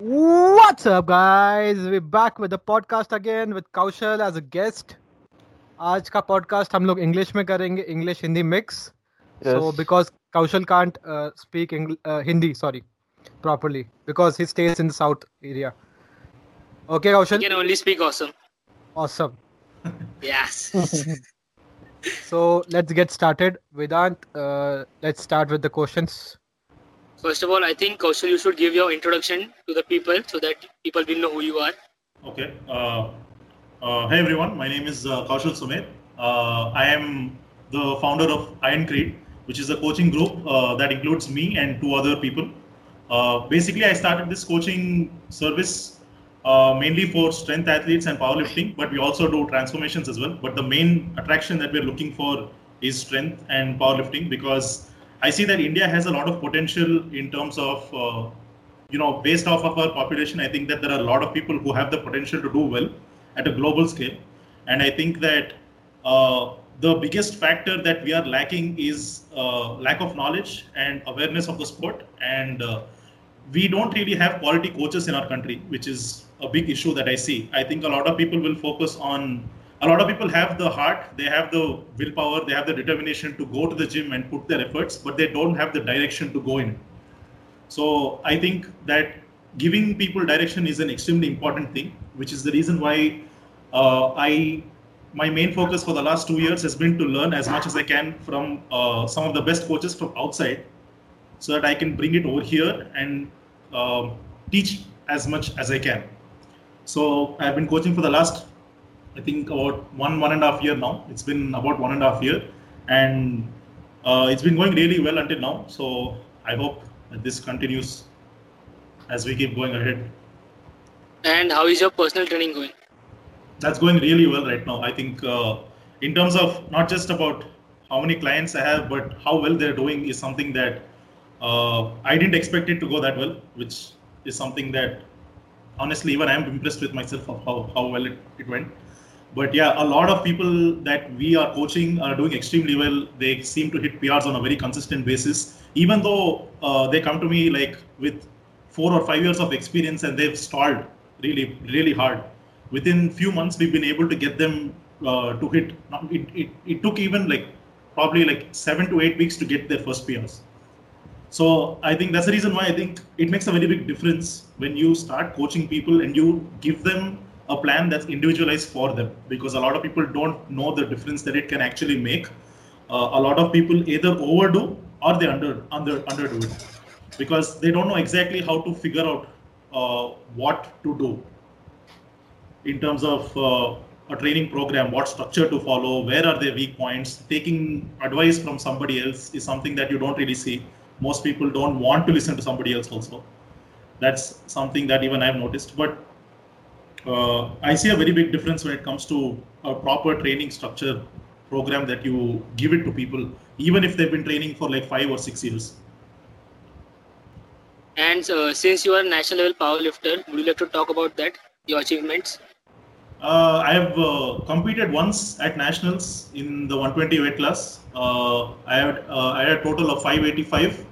What's up, guys? We're back with the podcast again with Kaushal as a guest. आज का podcast हम लोग English में करेंगे English Hindi mix. So Yes. because Kaushal can't uh, speak Eng- uh, Hindi, sorry, properly because he stays in the south area. Okay, You Kaushal. can only speak awesome. Awesome. Yes. So let's get started. First of all, I think Kaushal, you should give your introduction to the people so that people will know who you are. Okay. Uh, uh, hey everyone, my name is uh, Kaushal Sumedh. Uh, I am the founder of Ironcreed, which is a coaching group uh, that includes me and two other people. Uh, basically, I started this coaching service mainly for strength athletes and powerlifting, but we also do transformations as well. But the main attraction that we're looking for is strength and powerlifting because I see that India has a lot of potential in terms of uh, you know, based off of our population, I think that there are a lot of people who have the potential to do well at a global scale. And I think that uh, the biggest factor that we are lacking is uh, lack of knowledge and awareness of the sport. And uh, we don't really have quality coaches in our country, which is a big issue that I see. I think a lot of people will focus on, a lot of people have the heart, they have the willpower, they have the determination to go to the gym and put their efforts, but they don't have the direction to go in. So I think that giving people direction is an extremely important thing, which is the reason why uh, I my main focus for the last two years has been to learn as much as I can from uh, some of the best coaches from outside, so that I can bring it over here and um teach as much as I can. So I've been coaching for the last, I think about one one and a half year now. It's been about one and a half year, and uh, it's been going really well until now. So I hope that this continues as we keep going ahead. And how is your personal training going? That's going really well right now. I think uh, in terms of not just about how many clients I have, but how well they're doing is something that uh, I didn't expect it to go that well, which is something that honestly even I'm impressed with myself of how, how well it, it went. But yeah, a lot of people that we are coaching are doing extremely well. They seem to hit PRs on a very consistent basis, even though uh, they come to me like with four or five years of experience and they've stalled really, really hard. Within few months, we've been able to get them uh, to hit. It, it, it took even like probably like seven to eight weeks to get their first PRs. So I think that's the reason why I think it makes a very big difference when you start coaching people and you give them a plan that's individualized for them because a lot of people don't know the difference that it can actually make. Uh, a lot of people either overdo or they under under underdo it because they don't know exactly how to figure out uh, what to do in terms of uh, a training program, what structure to follow, where are their weak points. Taking advice from somebody else is something that you don't really see. Most people don't want to listen to somebody else also. That's something that even I've noticed. But uh, I see a very big difference when it comes to a proper training structure program that you give it to people, even if they've been training for like five or six years. And uh, since you are a national level powerlifter, would you like to talk about that, your achievements? Uh, I have uh, competed once at nationals in the 120 weight class. Uh, I had uh, I had a total of 585,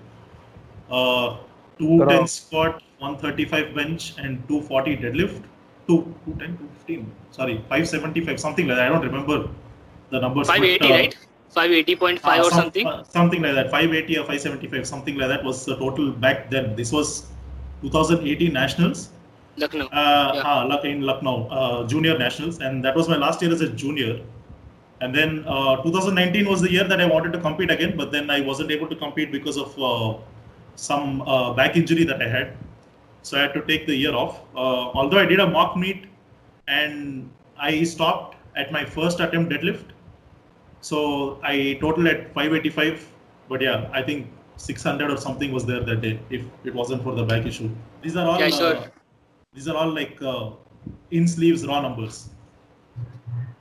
uh, 210 squat, 135 bench, and 240 deadlift. Two, 210, 215. Sorry, 575, something like that. I don't remember the numbers. but, 580, uh, right? 580.5 uh, or some- something? uh, something like that. 580 or 575, something like that was the total back then. This was 2018 nationals. Lucknow. Uh, Yeah. ah, Luck- in Lucknow, uh, junior nationals, and that was my last year as a junior. And then uh, 2019 was the year that I wanted to compete again, but then I wasn't able to compete because of uh, some uh, back injury that I had. So I had to take the year off. Uh, although I did a mock meet, and I stopped at my first attempt deadlift. So I totaled at 585, but yeah, I think 600 or something was there that day if it wasn't for the back issue. These are all Yeah, sure. uh, these are all like uh, in sleeves raw numbers.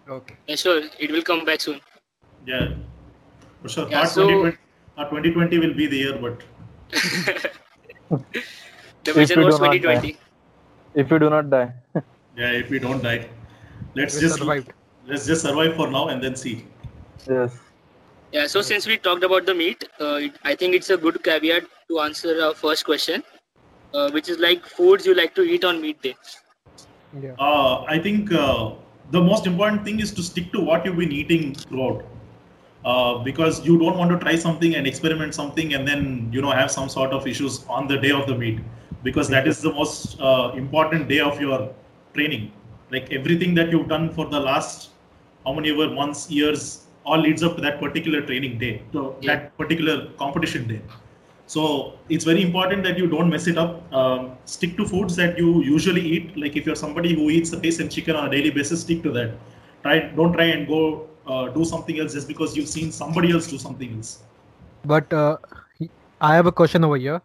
Okay. Yeah, sure. It will come back soon. Yeah, for sure. Yeah, Not so- 2020, not 2020 will be the year, but The If vision we was do not 2020. If you do not die. yeah, if we don't die, let's We just survived. let's just survive for now and then see. yes. Yeah, so since we talked about the meet, uh, it, I think it's a good caveat to answer our first question. uh, which is like foods you like to eat on meet day. Yeah. Uh, I think uh, the most important thing is to stick to what you've been eating throughout. Uh, because you don't want to try something and experiment something and then you know have some sort of issues on the day of the meet because that is the most uh, important day of your training like everything that you've done for the last how many ever months years all leads up to that particular training day to Yeah. that particular competition day so it's very important that you don't mess it up. Um, stick to foods that you usually eat. Like if you're somebody who eats the fish and chicken on a daily basis, stick to that. Try don't try and go uh, do something else just because you've seen somebody else do something else. But uh, I have a question over here.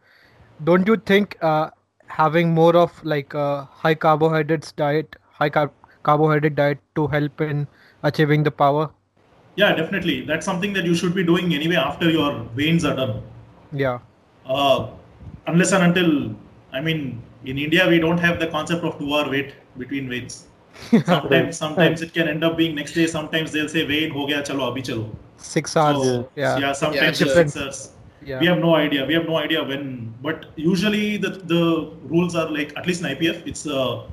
Don't you think uh, having more of like a high carbohydrates diet, high car- carbohydrate diet to help in achieving the power? Yeah, definitely. That's something that you should be doing anyway after your weigh-ins are done. Yeah. Uh, unless and until I mean, in India we don't have the concept of two-hour wait between weigh-ins. Sometimes, sometimes it can end up being next day. Sometimes they'll say weigh-in ho gaya, chalo abhi chalo. Six hours. So, yeah. yeah, sometimes Yeah, it's sure. six hours. Yeah. We have no idea. We have no idea when. But usually the the rules are like at least in IPF, it's a,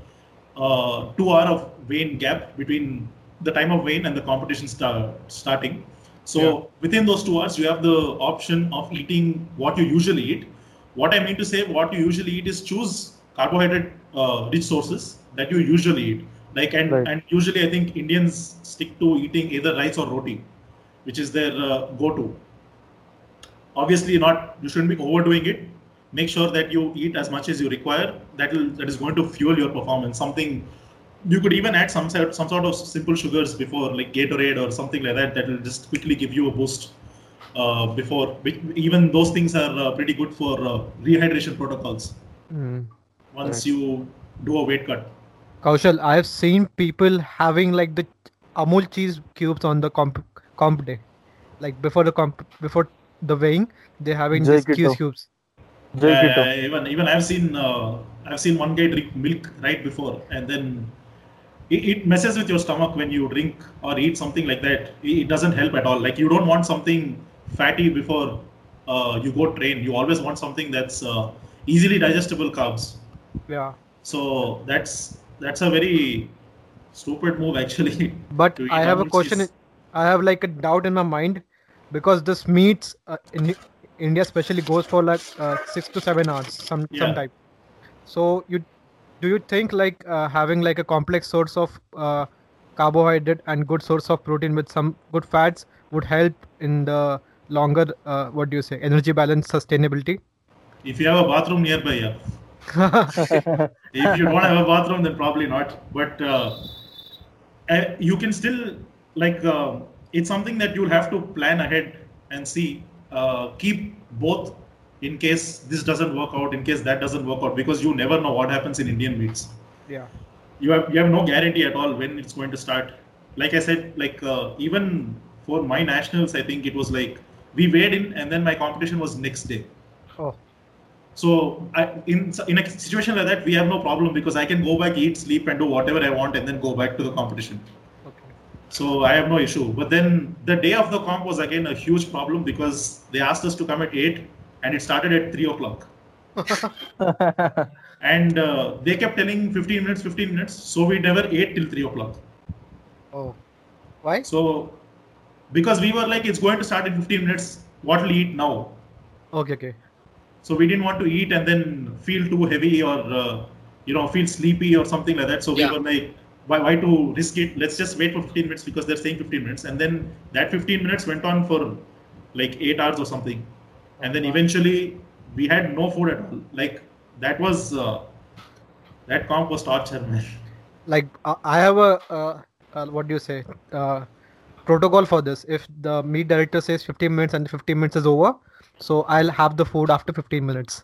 uh two hour of weigh-in gap between the time of weigh-in and the competition start, starting. So Yeah. within those two hours, you have the option of eating what you usually eat. What I mean to say, what you usually eat is choose carbohydrate uh, rich sources that you usually eat. Like and Right. and usually I think Indians stick to eating either rice or roti, which is their uh, go-to obviously not you shouldn't be overdoing it. Make sure that you eat as much as you require. That will that is going to fuel your performance. Something you could even add some sort some sort of simple sugars before like gatorade or something like that that will just quickly give you a boost uh, before even those things are uh, pretty good for uh, rehydration protocols. Mm. once Right. you do a weight cut. Kaushal, I have seen people having like the Amul cheese cubes on the comp comp day, like before the comp before the weighing, they're having these cheese Keto. cubes. Jai Uh, Keto. even even I've seen uh, I've seen one guy drink milk right before, and then it, it messes with your stomach when you drink or eat something like that. It, it doesn't help at all. Like you don't want something fatty before uh, you go train. You always want something that's uh, easily digestible carbs. Yeah. So that's that's a very stupid move actually. But I have a question. cheese. I have like a doubt in my mind because this meets uh, in India especially goes for like uh, six to seven hours some Yeah. sometime. So you do you think like uh, having like a complex source of uh, carbohydrate and good source of protein with some good fats would help in the longer uh, what do you say energy balance sustainability? If you have a bathroom nearby, yeah. if you don't have a bathroom, then probably not. But uh, uh, you can still like uh, it's something that you'll have to plan ahead and see. Uh, keep both in case this doesn't work out, in case that doesn't work out, because you never know what happens in Indian meets. yeah. You have you have no guarantee at all when it's going to start. Like I said, like uh, even for my nationals, I think it was like we weighed in, and then my competition was next day. Oh. So I, in in a situation like that, we have no problem because I can go back, eat, sleep, and do whatever I want, and then go back to the competition. Okay. So I have no issue. But then the day of the comp was again a huge problem because they asked us to come at eight, and it started at three o'clock. And uh, they kept telling 15 minutes, 15 minutes. So we never ate till three o'clock. Oh. Why? So because we were like, it's going to start in 15 minutes. What will eat now? Okay. Okay. So we didn't want to eat and then feel too heavy or uh, you know feel sleepy or something like that. So Yeah. we were like, why, why to risk it? Let's just wait for 15 minutes because they're saying 15 minutes. And then that 15 minutes went on for like eight hours or something. And then eventually we had no food at all. Like that was uh, that comp was torture, man. like I have a uh, uh, what do you say uh, protocol for this. If the meet director says 15 minutes and the 15 minutes is over, so I'll have the food after 15 minutes.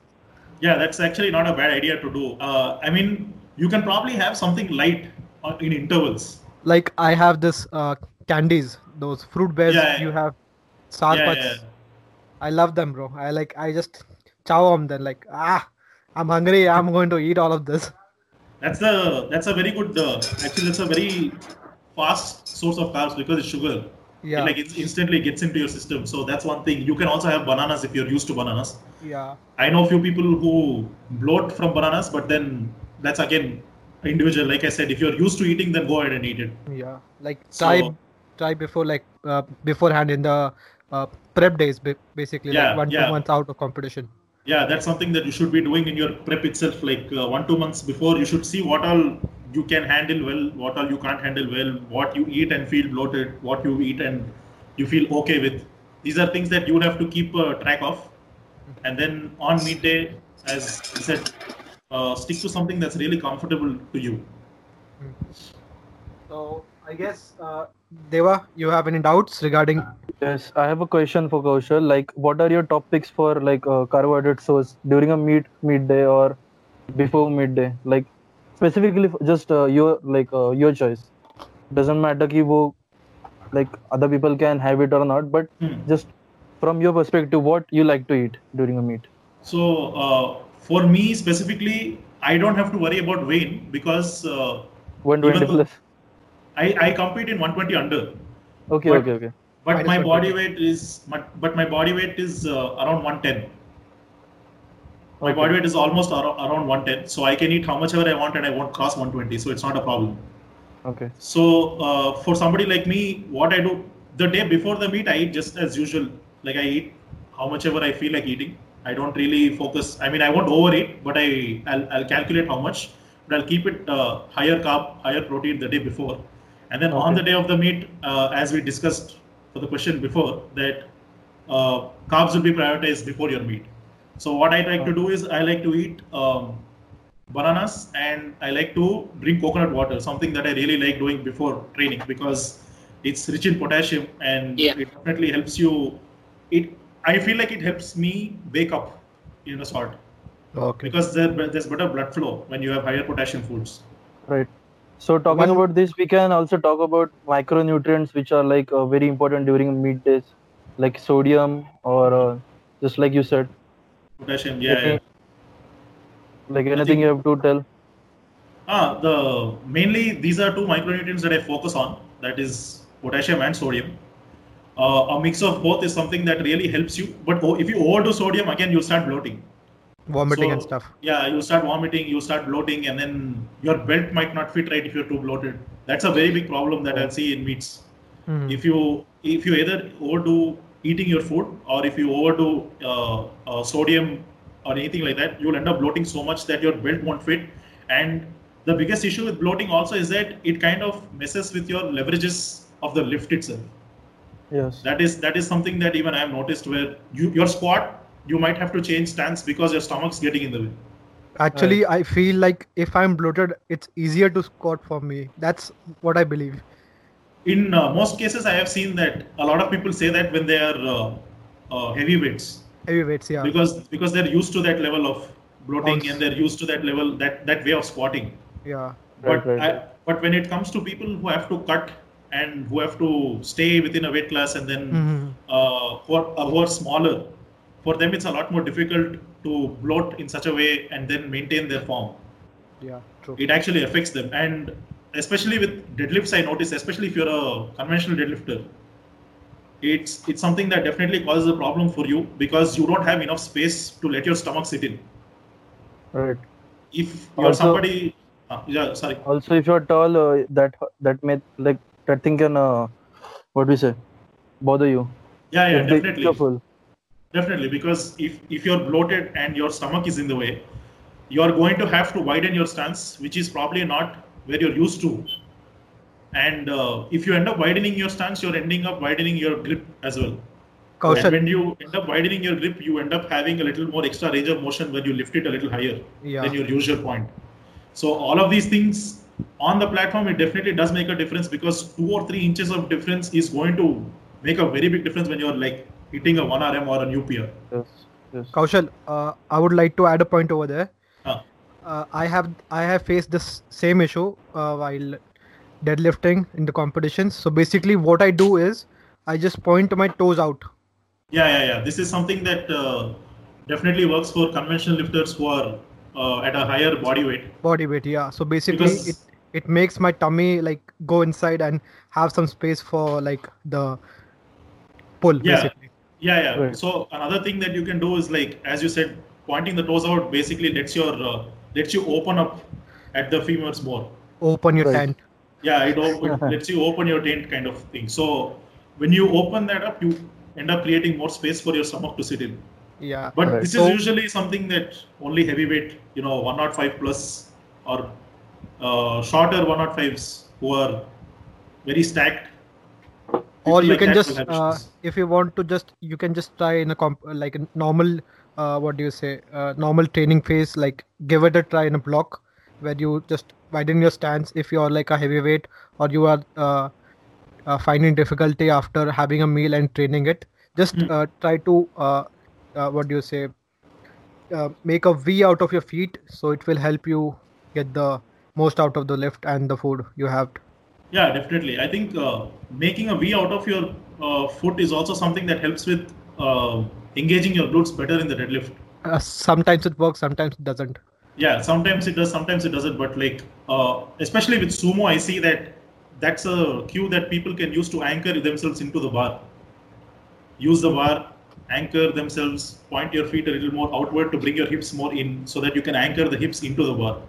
Yeah, that's actually not a bad idea to do. Uh, I mean, you can probably have something light in intervals. Like I have this uh, candies, those fruit bears Yeah, yeah. you have, star Yeah, yeah. I love them, bro. I like I just chow on them. Like ah, I'm hungry. I'm going to eat all of this. That's the that's a very good uh, actually that's a very fast source of carbs because it's sugar. Yeah. It like it instantly gets into your system. So that's one thing. You can also have bananas if you're used to bananas. Yeah. I know few people who bloat from bananas, but then that's again individual. Like I said, if you're used to eating, then go ahead and eat it. Yeah. Like try So- try before like uh, beforehand in the uh, prep days basically Yeah, like one yeah. two months out of competition. Yeah, that's something that you should be doing in your prep itself. Like uh, one two months before, you should see what all you can handle well, what all you can't handle well, what you eat and feel bloated, what you eat and you feel okay with. These are things that you would have to keep uh, track of. And then on meet day, as I said, uh, stick to something that's really comfortable to you. So I guess uh, Deva, you have any doubts regarding? Yes, I have a question for Kaushal. Like, what are your top picks for like uh, carbohydrate source during a meet midday or before midday? Like, specifically just uh, your like uh, your choice. Doesn't matter कि वो like other people can have it or not, but Hmm. just from your perspective, what you like to eat during a meet? So uh, for me specifically, I don't have to worry about weight because uh, 120 plus. I, I compete in 120 under. Okay, But- okay, okay. But Minus my 120. body weight is my, but my body weight is uh, around 110. My Okay. body weight is almost around, around 110, so I can eat how much ever I want and I won't cross 120, so it's not a problem. Okay. So uh, for somebody like me, what I do the day before the meet, I eat just as usual. Like I eat how much ever I feel like eating. I don't really focus. I mean, I won't overeat, but I I'll, I'll calculate how much, but I'll keep it uh, higher carb, higher protein the day before, and then on the day of the meet, uh, as we discussed for the question before, that uh, carbs will be prioritized before your meet. So what I like to do is I like to eat um, bananas and I like to drink coconut water, something that I really like doing before training because it's rich in potassium and Yeah. it definitely helps you. It I feel like it helps me wake up in a sort Okay. because there, there's better blood flow when you have higher potassium foods. Right. So talking One- about this, we can also talk about micronutrients, which are like uh, very important during meet days, like sodium or uh, just like you said, Potassium, yeah. Okay. yeah. like anything you have to tell. Ah, the mainly these are two micronutrients that I focus on. That is potassium and sodium. Uh, a mix of both is something that really helps you. But if you overdo sodium, again you start bloating. Vomiting and stuff. Yeah, you start vomiting, you start bloating, and then your belt might not fit right if you're too bloated. That's a very big problem that I see in meets. Mhm. If you if you either overdo eating your food or if you overdo uh, uh, sodium or anything like that, you'll end up bloating so much that your belt won't fit. And the biggest issue with bloating also is that it kind of messes with your leverages of the lift itself. Yes. That is that is something that even I have noticed where you your squat you might have to change stance because your stomach's getting in the way. Actually, I feel like if I'm bloated, it's easier to squat for me. That's what I believe. in uh, most cases i have seen that a lot of people say that when they are uh, uh, heavyweights Heavyweights, yeah. because because they're used to that level of bloating Also- and they're used to that level that that way of squatting Yeah. but Right, right, I, but when it comes to people who have to cut and who have to stay within a weight class and then Mhm. uh, who, are, uh, who are smaller for them it's a lot more difficult to bloat in such a way and then maintain their form Yeah. True. it actually affects them and especially with deadlifts i notice especially if you're a conventional deadlifter it's it's something that definitely causes a problem for you because you don't have enough space to let your stomach sit in Right. if you're Also- somebody uh, yeah sorry Also, if you're tall, uh, that that may like that thing can uh, what we say bother you. yeah yeah Just definitely careful. definitely because if if you're bloated and your stomach is in the way you're going to have to widen your stance which is probably not where you're used to and uh, if you end up widening your stance you're ending up widening your grip as well And Kaushal. when you end up widening your grip, you end up having a little more extra range of motion when you lift it a little higher Yeah. than your usual point. So all of these things on the platform, it definitely does make a difference because two or three inches of difference is going to make a very big difference when you're like hitting a 1RM or a new PR. Yes. Yes. Kaushal, uh, I would like to add a point over there. Uh, I have I have faced this same issue uh, while deadlifting in the competitions. So basically, what I do is I just point my toes out. Yeah, yeah, yeah. This is something that uh, definitely works for conventional lifters who are uh, at a higher body weight. Body weight, yeah. So basically, Because- it it makes my tummy like go inside and have some space for like the pull Yeah. basically Yeah, yeah. Right. So another thing that you can do is like, as you said, pointing the toes out basically lets your uh, lets you open up at the femurs more. open your Right. tent Yeah, it, op- it lets you open your tent kind of thing. So when you open that up, you end up creating more space for your stomach to sit in. yeah But Right. this So- is usually something that only heavyweight, you know, 105 plus or uh, shorter 105s who are very stacked. or you like can just uh, if you want to just you can just try in a comp like a normal uh, what do you say uh, normal training phase like give it a try in a block where you just widen your stance if you're like a heavyweight or you are uh, uh, finding difficulty after having a meal and training it. Just uh, try to uh, uh, what do you say uh, make a v out of your feet so it will help you get the most out of the lift and the food you have Yeah, definitely. I think uh, making a V out of your uh, foot is also something that helps with uh, engaging your glutes better in the deadlift. uh, sometimes it works sometimes it doesn't Yeah, sometimes it does, sometimes it doesn't. But like, uh, especially with sumo, I see that that's a cue that people can use to anchor themselves into the bar. Use the bar, anchor themselves, point your feet a little more outward to bring your hips more in, so that you can anchor the hips into the bar.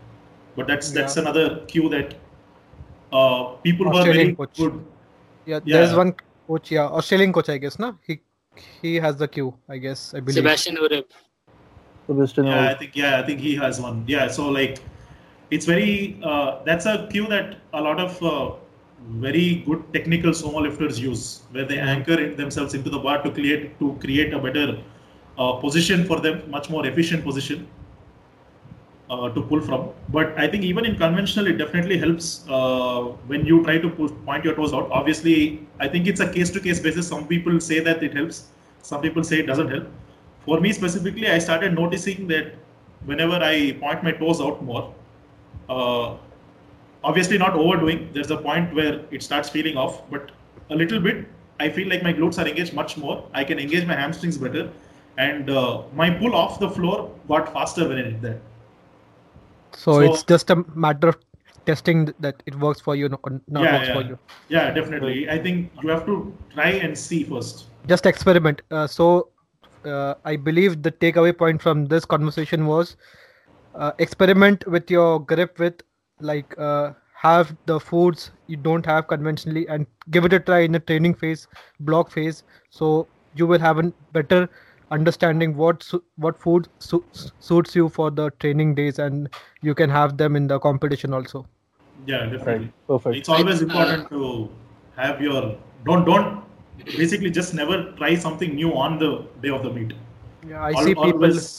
But that's that's Yeah. another cue that uh, people who are very coach. good. Yeah, there's one coach, yeah, Australian coach, I guess, no? He he has the cue, I guess, I believe. Sebastian Oreb. Sebastian Yeah, I think yeah, I think he has one. Yeah, so like, it's very uh, that's a cue that a lot of uh, very good technical sumo lifters use, where they anchor it themselves into the bar to create to create a better uh, position for them, much more efficient position uh, to pull from. But I think even in conventional, it definitely helps uh, when you try to pull, point your toes out. Obviously, I think it's a case-to-case basis. Some people say that it helps, some people say it doesn't help. For me specifically, I started noticing that whenever I point my toes out more, uh, obviously not overdoing. There's a point where it starts feeling off, but a little bit. I feel like my glutes are engaged much more. I can engage my hamstrings better, and uh, my pull off the floor got faster when I did that. So, So- it's just a matter of testing that it works for you, no- not yeah, works yeah. for you. Yeah, definitely. I think you have to try and see first. Just experiment. Uh, so, uh, I believe the takeaway point from this conversation was uh, experiment with your grip with like uh, have the foods you don't have conventionally and give it a try in the training phase block phase so you will have a better understanding what su- what food su- suits you for the training days and you can have them in the competition also Yeah, definitely. Right. Perfect. It's always Uh, important to have your don't don't basically just never try something new on the day of the meet. yeah i Al- see people always-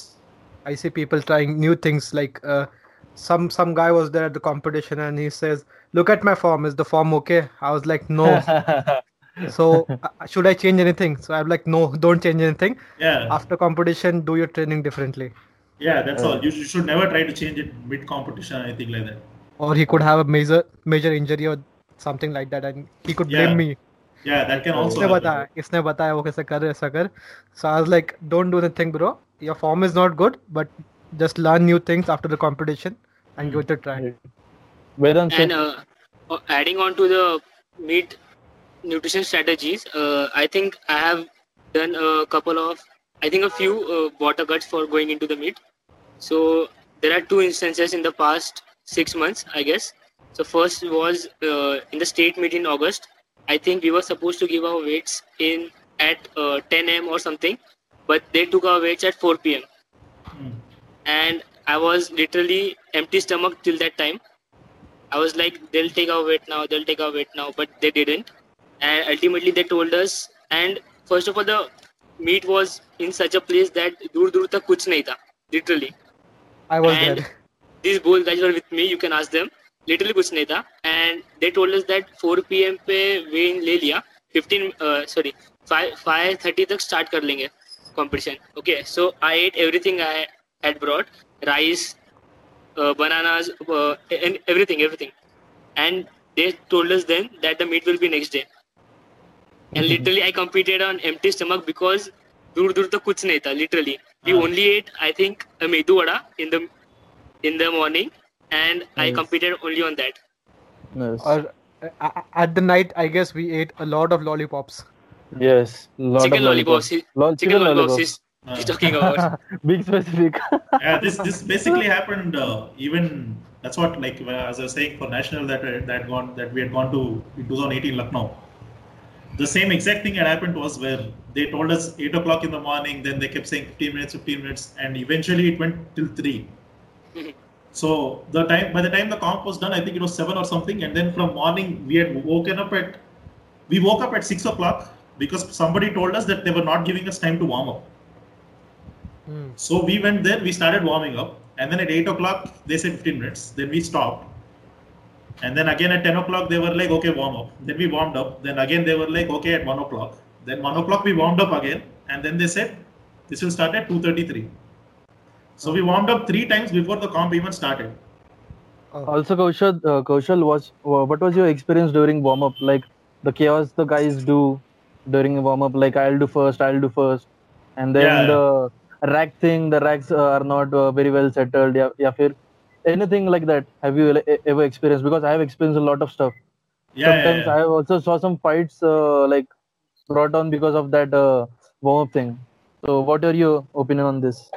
I see people trying new things like uh, some some guy was there at the competition and he says, "Look at my form. Is the form okay?" I was like, "No." so uh, should I change anything? So I'm like, "No, don't change anything. Yeah, After competition, do your training differently." yeah, that's all. You, you should never try to change it mid competition or anything like that. Or he could have a major major injury or something like that, and he could blame Yeah. me. Yeah, that can also. इसने happen. बताया इसने बताया वो कैसे कर ऐसा कर so I was like don't do anything bro your form is not good but just learn new things after the competition and give it a try Vedant And said, uh, uh, adding on to the meat nutrition strategies, uh, I think I have done a couple of, I think a few uh, water cuts for going into the meet. So there are two instances in the past six months, I guess. So first was uh, in the state meet in August. I think we were supposed to give our weights in at uh, 10 a.m. or something, but they took our weights at 4 p.m. Hmm. And I was literally empty stomach till that time. I was like, they'll take our weight now, they'll take our weight now, but they didn't and ultimately they told us. And first of all the meet was in such a place that dur dur tak kuch nahi tha literally. I was and there. these both guys were with me. You can ask them. Literally kuch nahi tha. And they told us that 4 pm pe weigh-in le liya. 15 uh, sorry 5 5:30 tak start kar lenge competition. Okay so i ate everything i had brought. Rice uh, bananas uh, and everything everything. And they told us then that the meet will be next day And literally, I competed on empty stomach because दूर दूर तक कुछ नहीं था. Literally, we Ah. only ate I think a medu vada in the in the morning, and I Nice. competed only on that. Yes. Or uh, a- at the night, I guess we ate a lot of lollipops. yes. Lot chicken of lollipops. He- Lol- Chicken lollipops. He's, Uh, he's talking about. Big specific. yeah, this this basically happened. Uh, even that's what like uh, as I was saying for national that uh, that gone that we had gone to in 2018 Lucknow. The same exact thing had happened to us where they told us eight o'clock in the morning. Then they kept saying 15 minutes, 15 minutes, and eventually it went till three. So the time by the time the comp was done, I think it was seven or something. And then from morning we had woken up at we woke up at six o'clock because somebody told us that they were not giving us time to warm up. Hmm. So we went there, we started warming up, and then at 8 o'clock they said 15 minutes. Then we stopped. And then again at 10 o'clock they were like, okay, warm up. Then we warmed up. Then again they were like, okay, at 1 o'clock. Then 1 o'clock we warmed up again. And then they said, this will start at 2.33. So we warmed up three times before the comp even started. Oh. Also, Kaushal, uh, Kaushal was uh, what was your experience during warm up? Like the chaos the guys do during warm up. Like I'll do first, I'll do first, and then Yeah. the rack thing. The racks uh, are not uh, very well settled. Yeah, yeah. Fir, anything like that? Have you ever experienced? Because I have experienced a lot of stuff. Yeah, yeah, Sometimes yeah. I have also saw some fights uh, like brought on because of that uh, warm up thing. So, what are your opinion on this?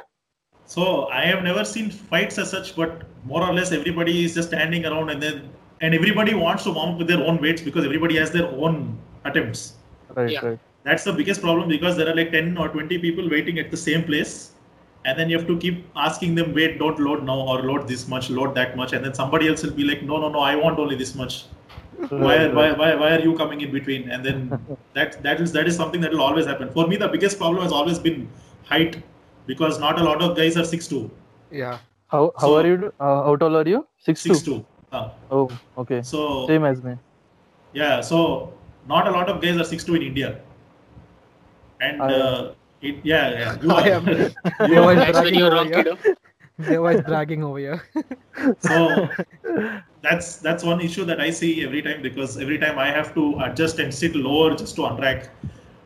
So I have never seen fights as such, but more or less everybody is just standing around and then and everybody wants to warm up with their own weights because everybody has their own attempts. Right, Yeah. right. That's the biggest problem because there are like 10 or 20 people waiting at the same place. And then you have to keep asking them, wait, don't load now or load this much, load that much. And then somebody else will be like, no, no, no, I want only this much. Why, why, why, why are you coming in between? And then that that is that is something that will always happen. For me, the biggest problem has always been height because not a lot of guys are 6'2". Yeah. How how So- are you? Uh, how tall are you? Six two. 6'2". Uh, Oh, okay. so Same as me. Yeah, so not a lot of guys are 6'2 in India. And uh, it, yeah, yeah, you I are. am. You They are. were That's where bragging over here. kiddo. They were bragging over here. So that's that's one issue that I see every time because every time I have to adjust and sit lower just to unrack,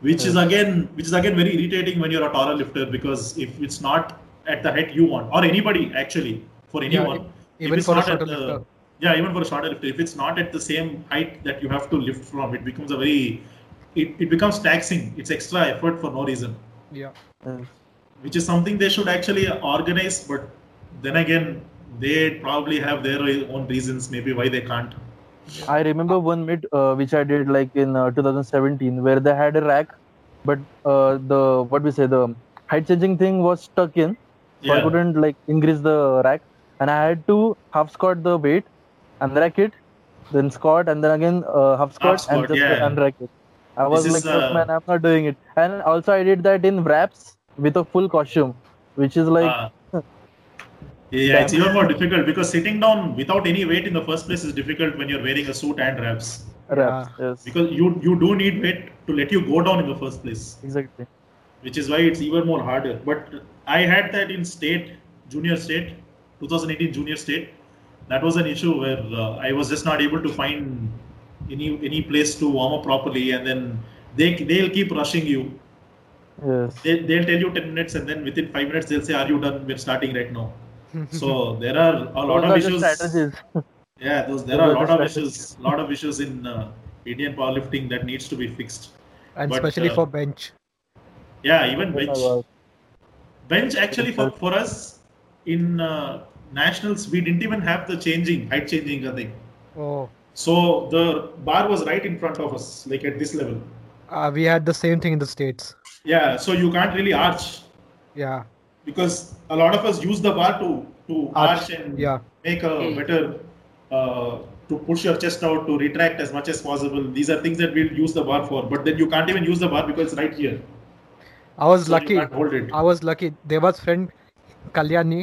which is hmm. again which is again very irritating when you're a taller lifter because if it's not at the height you want or anybody actually for Yeah, anyone, if even it's for a not at shorter the- lifter. yeah even for a shorter lifter if it's not at the same height that you have to lift from it becomes a very it, it becomes taxing it's extra effort for no reason Yeah. Yes. which is something they should actually organize but then again they probably have their own reasons maybe why they can't I remember one meet uh, which I did like in uh, 2017 where they had a rack, but uh, the what we say the height changing thing was stuck in, so I couldn't like increase the rack, and I had to half squat the weight, and rack it, then squat, and then again uh, half squat squat, and just yeah. unrack it. I was This like, is, uh, man, I'm not doing it. And also I did that in wraps with a full costume, which is like Ah. yeah it's even more difficult because sitting down without any weight in the first place is difficult when you're wearing a suit and wraps wraps. Yes, because you you do need weight to let you go down in the first place exactly. which is why it's even more harder. But I had that in state, junior state, 2018 junior state. That was an issue where uh, I was just not able to find any any place to warm up properly, and then they they'll keep rushing you. Yes. They, they'll tell you 10 minutes, and then within five minutes they'll say, "Are you done? We're starting right now." so there are a lot Those of issues. strategies. Yeah, those there Those are a lot of strategies. issues. Lot of issues in uh, Indian powerlifting that needs to be fixed. And But, especially uh, for bench. Yeah, even bench. Bench actually for, for us in uh, nationals we didn't even have the changing height changing thing Oh. So the bar was right in front of us like at this level Uh, we had the same thing in the States. yeah so you can't really arch Yeah. because a lot of us use the bar to to Arch, arch and yeah. make a Hmm. better uh, to push your chest out to retract as much as possible these are things that we'll use the bar for but then you can't even use the bar because it's right here I was so lucky. hold it I was lucky. There was friend Kalyani.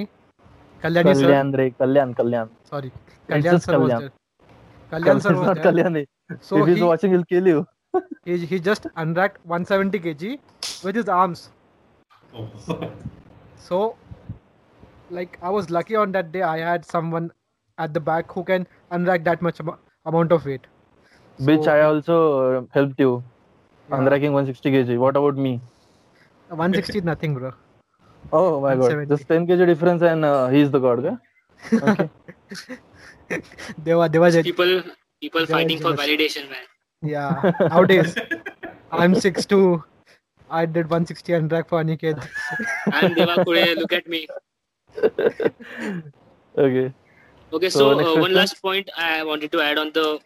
Kalyani sir. Kalyan, Ray, Kalyan, Kalyan. Sorry. Kalyan just sir was Kalyan. Kalyan sir was not there. Kalyani. So if he's he, watching, he'll kill you. he he just unracked 170 kg with his arms. Oh. So, like I was lucky on that day. I had someone at the back who can unrack that much amo- amount of weight. Which So, I also uh, helped you. Yeah. Unracking 160 kg. What about me? 160 is nothing, bro. Oh my god. Just 10 kg difference and uh, he's the god. Okay? okay. They were they was it. people People They're fighting for validation, man. Yeah. Nowadays, I'm 6'2". I did 160 and drag for Aniket. I'm Deva Kure. Look at me. Okay. Okay, So, so, uh, one last point I wanted to add on the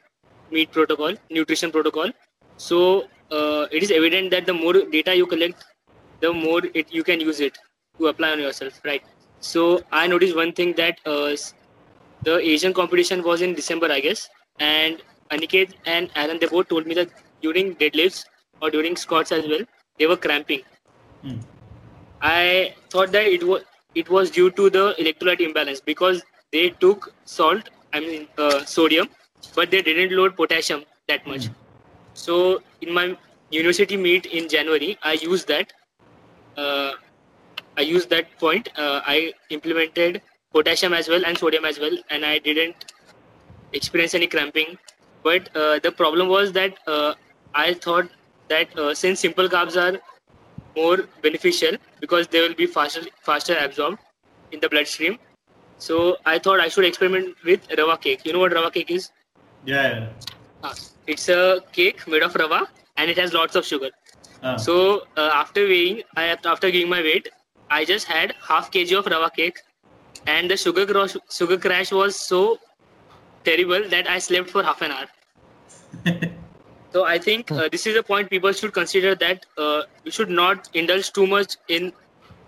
meet protocol, nutrition protocol. So uh, it is evident that the more data you collect, the more it you can use it to apply on yourself, right? So I noticed one thing that uh, s- the Asian competition was in December, I guess, and Aniket and Aaron they both told me that during deadlifts or during squats as well, they were cramping. Hmm. I thought that it was it was due to the electrolyte imbalance because they took salt, I mean uh, sodium, but they didn't load potassium that much. So in my university meet in January, I used that. Uh, I used that point. Uh, I implemented potassium as well and sodium as well, and I didn't experience any cramping. But uh, the problem was that uh, I thought that uh, since simple carbs are more beneficial because they will be faster faster absorbed in the bloodstream. So I thought I should experiment with rava cake. You know what rava cake is? Yeah. Uh, it's a cake made of rava and it has lots of sugar. Ah. So uh, after weighing, I after giving my weight, I just had half kg of rava cake, and the sugar crash sugar crash was so terrible that I slept for half an hour. So I think uh, this is a point people should consider that uh, you should not indulge too much in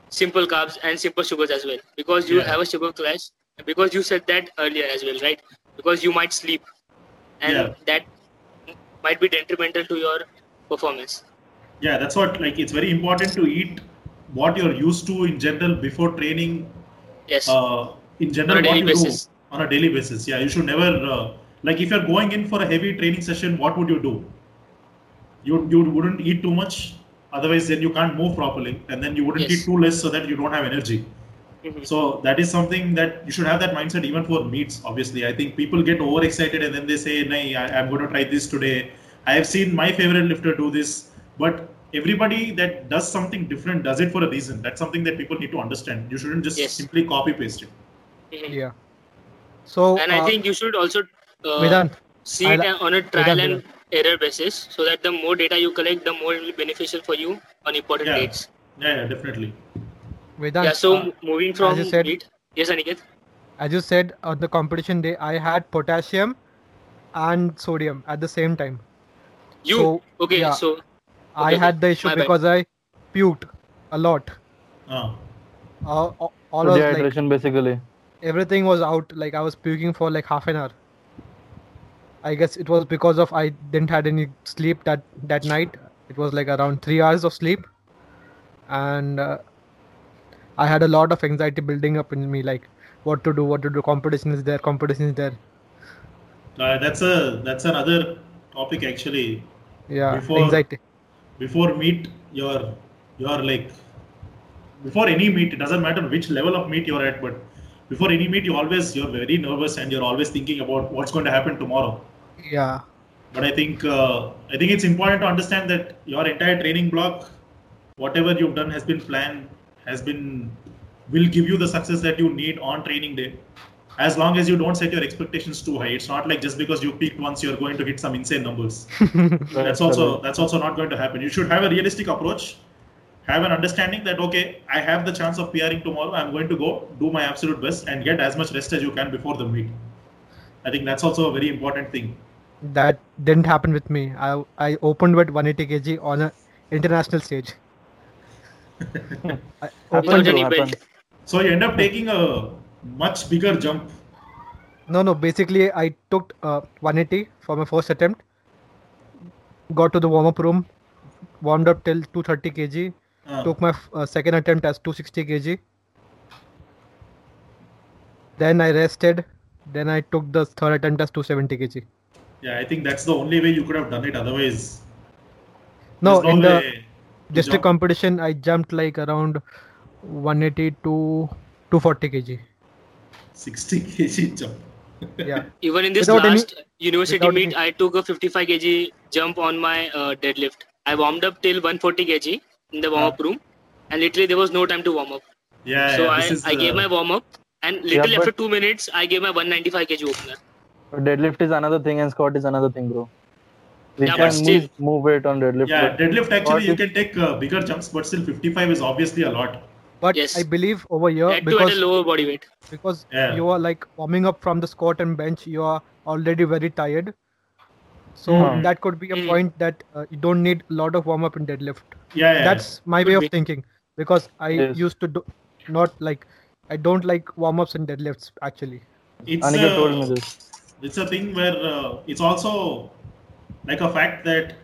simple carbs and simple sugars as well because you Yeah. have a sugar crash because you said that earlier as well, right? Because you might sleep and Yeah. that might be detrimental to your performance. yeah that's what like it's very important to eat what you're used to in general before training Yes. uh, in general On a what daily you basis. do on a daily basis yeah you should never uh, like if you're going in for a heavy training session what would you do you you wouldn't eat too much otherwise then you can't move properly and then you wouldn't Yes. eat too less so that you don't have energy Mhm. so that is something that you should have that mindset even for meets obviously i think people get overexcited and then they say nay I, i'm going to try this today i have seen my favorite lifter do this but everybody that does something different does it for a reason that's something that people need to understand you shouldn't just Yes. simply copy paste it Mhm. Yeah. So and I uh, think you should also uh, Vedant, see I'll- it on a trial Vedant, and error basis so that the more data you collect, the more it will be beneficial for you on important Yeah. dates. yeah, yeah definitely Vedant, yeah, so uh, moving from you said- meet. Yes, Aniket. as you said on the competition day, I had potassium and sodium at the same time. You So, okay? yeah. So I had the issue my bad. because I puked a lot. Ah. Uh, all all was like Dehydration, basically. everything was out. Like I was puking for like half an hour. I guess it was because of I didn't had any sleep that that night. It was like around three hours of sleep, and uh, I had a lot of anxiety building up in me. Like what to do, what to do. Competition is there. Competition is there. Uh, that's a that's another topic actually Yeah, Before- anxiety. Before meet you're you're like before any meet it doesn't matter which level of meet you're at but before any meet you always you're very nervous and you're always thinking about what's going to happen tomorrow. Yeah, but i think uh, i think it's important to understand that your entire training block whatever you've done has been planned has been will give you the success that you need on training day as long as you don't set your expectations too high it's not like just because you peaked once you're going to hit some insane numbers that's also that's also not going to happen you should have a realistic approach have an understanding that okay i have the chance of pring tomorrow i'm going to go do my absolute best and get as much rest as you can before the meet i think that's also a very important thing that didn't happen with me. I I opened with 180 kg on a international stage. I Happens opened Without to any happen. belt. so you end up taking a much bigger jump No, no. Basically, I took uh, 180 for my first attempt. Got to the warm up room, warmed up till 230 kg. Uh, Took my uh, second attempt as 260 kg. Then I rested. Then I took the third attempt as 270 kg. yeah i think that's the only way you could have done it otherwise No, in the district jump. competition, I jumped like around 180 to 240 kg. 60 kg jump Yeah. Even in this Without any- last university meet, any- I took a 55 kg jump on my uh, deadlift. I warmed up till 140 kg in the warm up room, and literally there was no time to warm up. yeah, so yeah I, is I gave uh, my warm up, and literally but- after two minutes, I gave my 195 kg opener. Deadlift is another thing and squat is another thing, bro. We Yeah, but can still- move, move weight on deadlift. Yeah, deadlift actually you can take uh, bigger jumps, but still 55 is obviously a lot. But Yes. I believe over here That too at because a lower body weight. because Yeah. you are like warming up from the squat and bench, you are already very tired. So Hmm. that could be a Hmm. point that uh, you don't need a lot of warm up in deadlift. Yeah, yeah. That's my Could way of be. thinking because I Yes. used to do not like I don't like warm ups in deadlifts actually. it's Aniket uh, told me this. it's a thing where uh, it's also like a fact that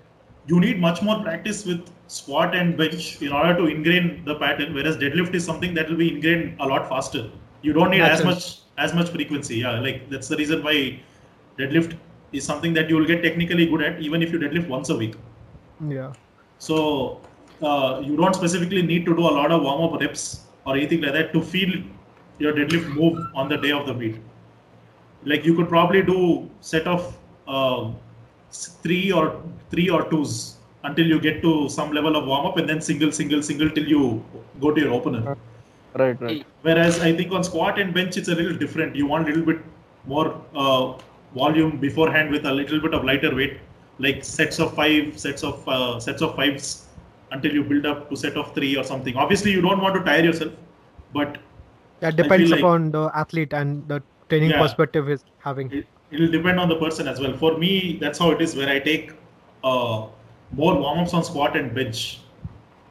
you need much more practice with squat and bench in order to ingrain the pattern whereas deadlift is something that will be ingrained a lot faster you don't need as much as much frequency yeah like that's the reason why deadlift is something that you will get technically good at even if you deadlift once a week Yeah. so uh, you don't specifically need to do a lot of warm up reps or anything like that to feel your deadlift move on the day of the meet. Like you could probably do set of uh, s- three or three or twos until you get to some level of warm up, and then single, single, single till you go to your opener. Right, right. Whereas I think on squat and bench it's a little different. You want a little bit more uh, volume beforehand with a little bit of lighter weight, like sets of five, sets of uh, sets of fives until you build up to set of three or something. Obviously, you don't want to tire yourself, but Yeah, depends like- upon the athlete and the training Yeah. perspective is having. it, it'll depend on the person as well. For me, that's how it is. Where I take uh, more warm ups on squat and bench,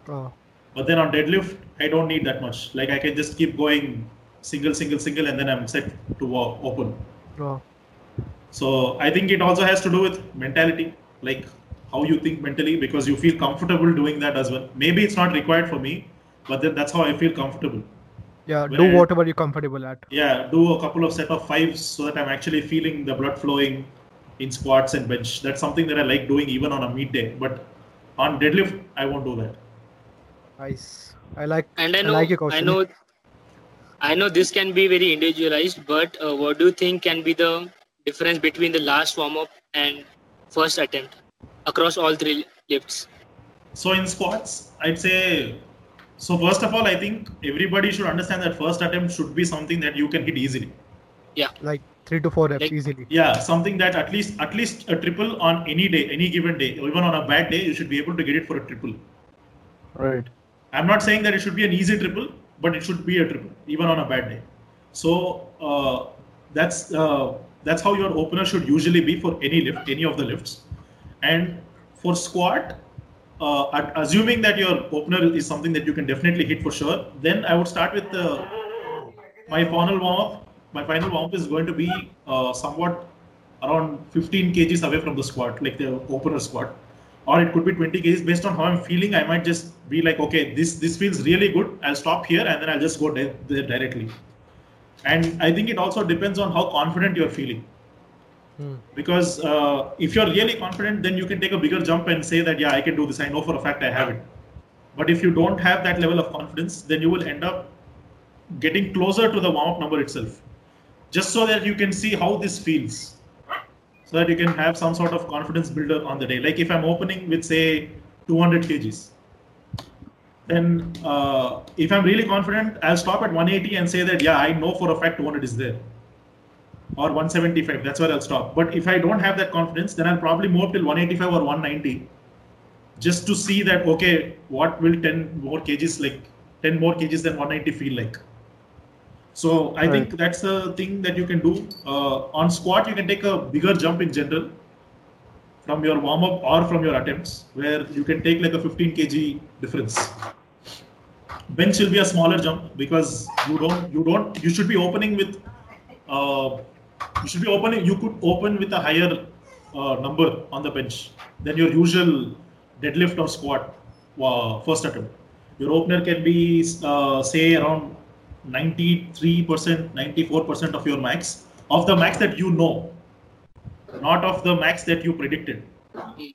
Uh, but then on deadlift, I don't need that much. Like I can just keep going single, single, single, and then I'm set to wa- open. uh, So I think it also has to do with mentality, like how you think mentally, because you feel comfortable doing that as well. Maybe it's not required for me, but then that's how I feel comfortable. Yeah, When do I- whatever you're comfortable at. Yeah, do a couple of set of fives so that I'm actually feeling the blood flowing in squats and bench. That's something that I like doing even on a meet day. But on deadlift, I won't do that. Nice. I like. And I I know, like your I know, I know this can be very individualized. But uh, what do you think can be the difference between the last warm up and first attempt across all three lifts? So in squats, I'd say. So first of all, I think everybody should understand that first attempt should be something that you can hit easily. Yeah. Like three to four reps Like- easily. Yeah, something that at least at least a triple on any day, any given day, even on a bad day, you should be able to get it for a triple. Right. I'm not saying that it should be an easy triple, but it should be a triple, even on a bad day. So uh, that's uh, that's how your opener should usually be for any lift, any of the lifts. And for squat, uh, at- assuming that your opener is something that you can definitely hit for sure, then I would start with the, my final warm up. My final warm up is going to be uh, somewhat around 15 kgs away from the squat, like the opener squat. Or it could be 20 kgs. Based on how i'm feeling i might just be like okay this this feels really good. I'll stop here and then i'll just go di- there directly. And i think it also depends on how confident you're feeling Hmm. because uh, if you're really confident then you can take a bigger jump and say that yeah i can do this i know for a fact i have it but if you don't have that level of confidence then you will end up getting closer to the warm-up number itself just so that you can see how this feels so that you can have some sort of confidence builder on the day. Like if I'm opening with say 200 kgs, then uh, if I'm really confident, I'll stop at 180 and say that yeah, I know for a fact 200 is there, or 175. That's where I'll stop. But if I don't have that confidence, then I'll probably move till 185 or 190, just to see that okay, what will 10 more kgs like 10 more kgs than 190 feel like. So I think that's the thing that you can do. Uh, on squat, you can take a bigger jump in general from your warm up or from your attempts, where you can take like a 15 kg difference. Bench will be a smaller jump because you don't you don't you should be opening with uh, you should be opening you could open with a higher uh, number on the bench than your usual deadlift or squat uh, first attempt. Your opener can be uh, say around 93%, 94% of your max, of the max that you know, not of the max that you predicted.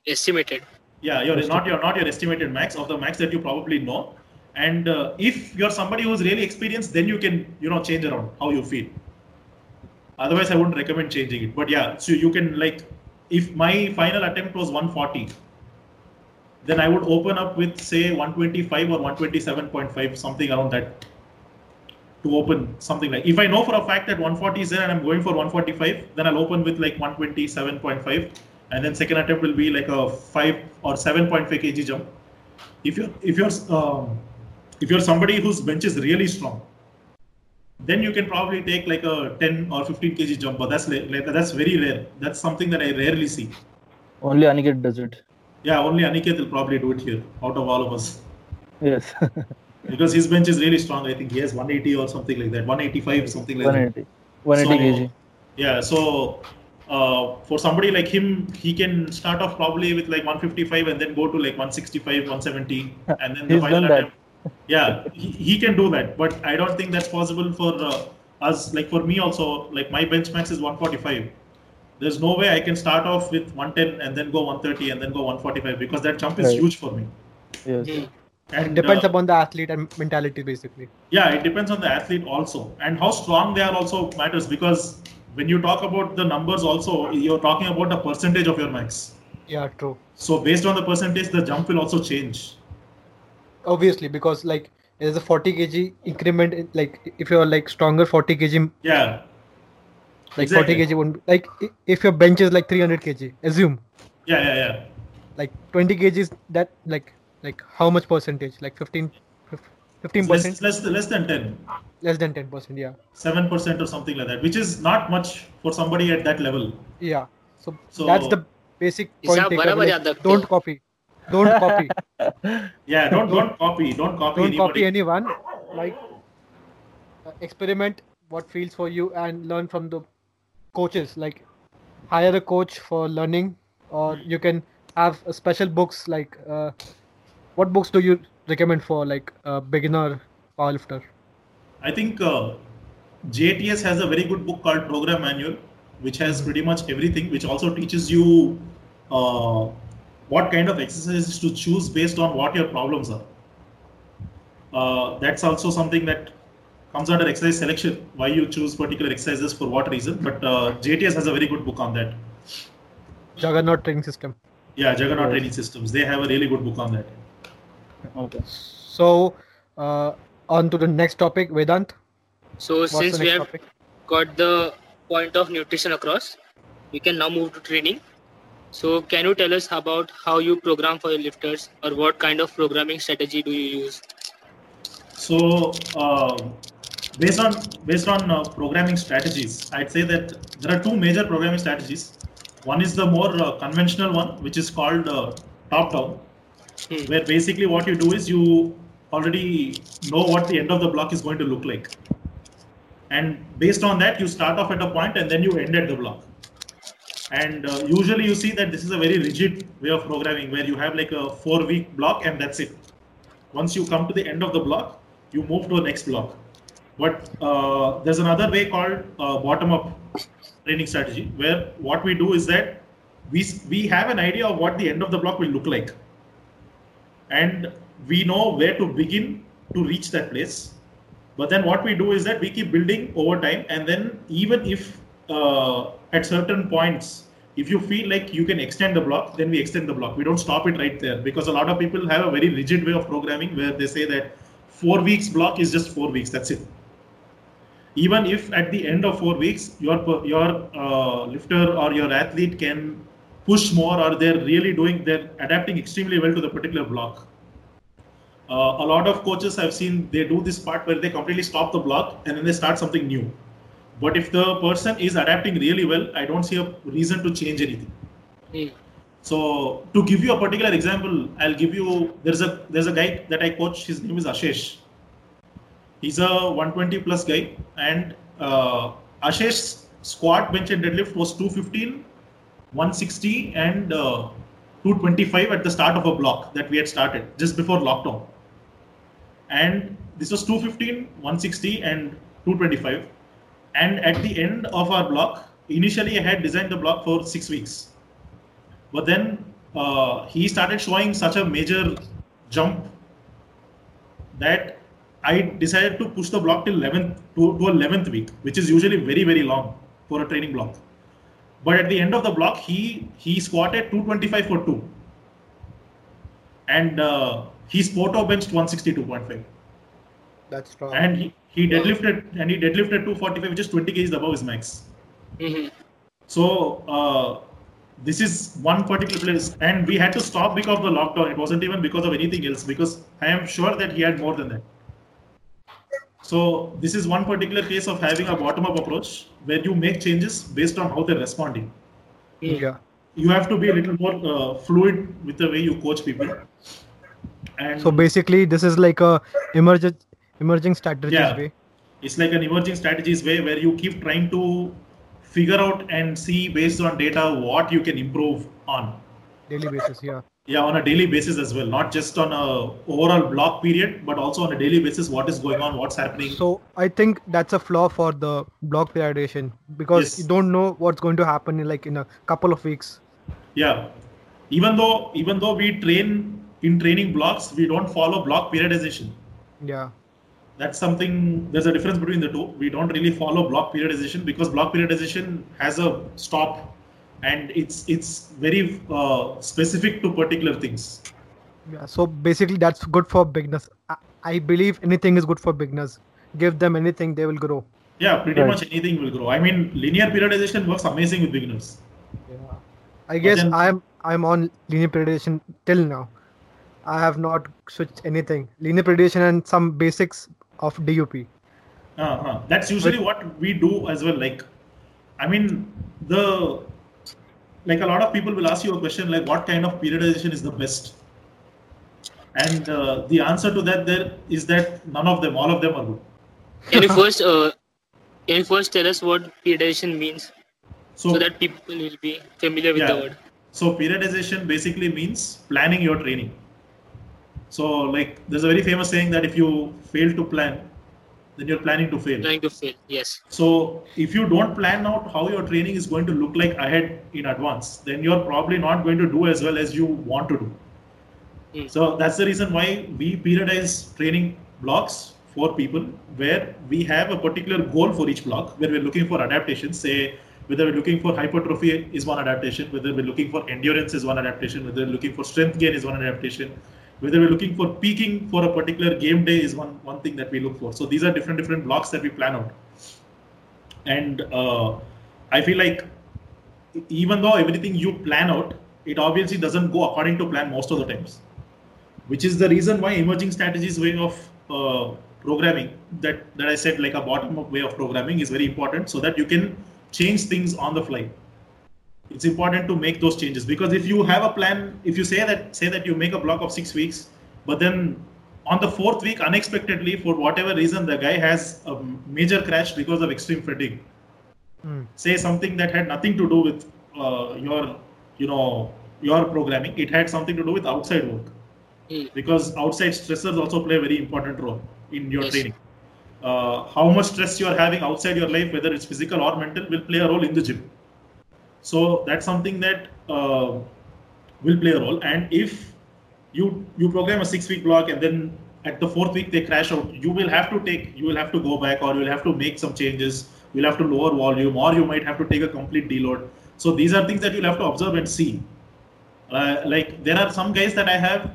Estimated. Yeah, you're not your not your estimated max of the max that you probably know. And uh, if you're somebody who's really experienced, then you can you know change around how you feel. Otherwise, I wouldn't recommend changing it. But yeah, so you can like, if my final attempt was 140, then I would open up with say 125 or 127.5, something around that to open something like if I know for a fact that 140 is there and I'm going for 145, then I'll open with like 127.5, and then second attempt will be like a five or 7.5 kg jump. If you're if you're um, if you're somebody whose bench is really strong, then you can probably take like a 10 or 15 kg jump, but that's like, that's very rare. That's something that I rarely see. Only Aniket does it. Yeah, only Aniket will probably do it here out of all of us Yes. because his bench is really strong. I think he has 180 or something like that, 185 something like that. 180. 180 So- kg. Yeah, so uh, for somebody like him, he can start off probably with like 155 and then go to like 165, 170, and then the final attempt. Yeah, he, he can do that, but I don't think that's possible for uh, us. Like for me also, like my bench max is 145. There's no way I can start off with 110 and then go 130 and then go 145 because that jump is Right. huge for me. Yes. Hmm. And It depends uh, upon the athlete and mentality, basically. yeah, it depends on the athlete also, and how strong they are also matters because when you talk about the numbers also, you're talking about the percentage of your max. Yeah, true. So based on the percentage, the jump will also change obviously because like there's a 40 kg increment like if you're like stronger 40 kg yeah. like exactly. 40 kg won't like if your bench is like 300 kg assume. Yeah yeah yeah. Like 20 kg is that like like how much percentage? Like 15 15 percent less, less, less than 10 less than 10 percent yeah. 7 percent or something like that which is not much for somebody at that level. Yeah. So, so that's the basic point don't copy. Don't copy. Yeah, don't don't copy, don't copy don't anybody. copy anyone like uh, experiment what feels for you and learn from the coaches like hire a coach for learning or you can have special books like uh, what books do you recommend for like a beginner powerlifter I think uh, JTS has a very good book called Program Manual, which has pretty much everything, which also teaches you uh, what kind of exercises to choose based on what your problems are. Uh, that's also something that comes under exercise selection, why you choose particular exercises for what reason. But uh, JTS has a very good book on that. juggernaut training system Yeah, Juggernaut Yes. Training Systems. They have a really good book on that. Okay. so uh, on to the next topic vedant So what's since we have topic got the point of nutrition across, we can now move to training. So can you tell us about how you program for your lifters or what kind of programming strategy do you use? So, uh, based on based on uh, programming strategies, I'd say that there are two major programming strategies. One is the more uh, conventional one, which is called uh, top down, Hmm. where basically what you do is you already know what the end of the block is going to look like, and based on that, you start off at a point and then you end at the block. And uh, usually, you see that this is a very rigid way of programming, where you have like a four-week block and that's it once you come to the end of the block, you move to the next block. But uh, there's another way called uh, bottom-up training strategy, where what we do is that we we have an idea of what the end of the block will look like, and we know where to begin to reach that place. But then what we do is that we keep building over time, and then even if uh, at certain points, if you feel like you can extend the block, then we extend the block. We don't stop it right there because a lot of people have a very rigid way of programming where they say that four weeks block is just four weeks. That's it. Even if at the end of four weeks your your uh, lifter or your athlete can push more or they're really doing they're adapting extremely well to the particular block uh, a lot of coaches I've seen they do this part where they completely stop the block and then they start something new. But if the person is adapting really well, I don't see a reason to change anything. Hmm. So to give you a particular example, I'll give you there's a there's a guy that I coach. His name is Ashish. He's a 120 plus guy, and uh, Ashish's squat, bench, and deadlift was 215, 160, and uh, 225 at the start of a block that we had started just before lockdown. And this was 215, 160, and 225. And at the end of our block, initially I had designed the block for six weeks. But then uh, he started showing such a major jump that I decided to push the block till 11th to, to 11th week, which is usually very very long for a training block. But at the end of the block, he he squatted 225 for two, and uh, he Spoto benched 162.5. That's strong. and he, he deadlifted and he deadlifted 245, which is 20 kgs above his max. hmm So uh, this is one particular place, and we had to stop because of the lockdown. It wasn't even because of anything else, because I am sure that he had more than that. So this is one particular case of having a bottom-up approach where you make changes based on how they're responding. yeah. You have to be a little more uh, fluid with the way you coach people. And So basically, this is like a emerging emerging strategies Yeah. way. it's like an emerging strategies way where you keep trying to figure out and see based on data what you can improve on. daily basis. Yeah. Yeah, on a daily basis as well, not just on a overall block period, but also on a daily basis, what is going on, what's happening. So I think that's a flaw for the block periodization because Yes. you don't know what's going to happen in like in a couple of weeks. yeah, even though even though we train in training blocks, we don't follow block periodization. Yeah. That's something. There's a difference between the two. We don't really follow block periodization because block periodization has a stop, and it's it's very uh, specific to particular things. Yeah. So basically, that's good for beginners. I, I believe anything is good for beginners. Give them anything, they will grow. Yeah, pretty Right. much anything will grow. I mean, linear periodization works amazing with beginners. yeah. I guess then- I'm I'm on linear periodization till now. I have not switched anything. Linear periodization and some basics of DUP. Uh-huh. That's usually what we do as well. Like, I mean, the like a lot of people will ask you a question like, what kind of periodization is the best? And uh, the answer to that there is that none of them, all of them are good. Can you first uh, can you first tell us what periodization means So, so that people will be familiar with Yeah. the word? so periodization basically means planning your training. So, like, there's a very famous saying that if you fail to plan, then you're planning to fail. Trying to fail. Yes. So if you don't plan out how your training is going to look like ahead in advance, then you're probably not going to do as well as you want to do. Hmm. So that's the reason why we periodize training blocks for people where we have a particular goal for each block, where we're looking for adaptations. Say whether we're looking for hypertrophy is one adaptation, whether we're looking for endurance is one adaptation, whether we're looking for strength gain is one adaptation, whether we're looking for peaking for a particular game day is one one thing that we look for. So these are different different blocks that we plan out and uh, i feel like even though everything you plan out it obviously doesn't go according to plan most of the times which is the reason why emerging strategies way of uh, programming that that i said like a bottom up way of programming is very important so that you can change things on the fly it's important to make those changes because if you have a plan if you say that say that you make a block of 6 weeks but then on the fourth week unexpectedly for whatever reason the guy has a major crash because of extreme fatigue Hmm. say something that had nothing to do with uh, your you know your programming it had something to do with outside work Hmm. because outside stressors also play a very important role in your Yes. training uh, how much stress you are having outside your life whether it's physical or mental will play a role in the gym so that's something that uh, will play a role. And if you you program a six week block and then at the fourth week they crash out you will have to take you will have to go back or you'll have to make some changes. You'll have to lower volume or you might have to take a complete deload. So these are things that you'll have to observe and see. Uh, like there are some guys that i have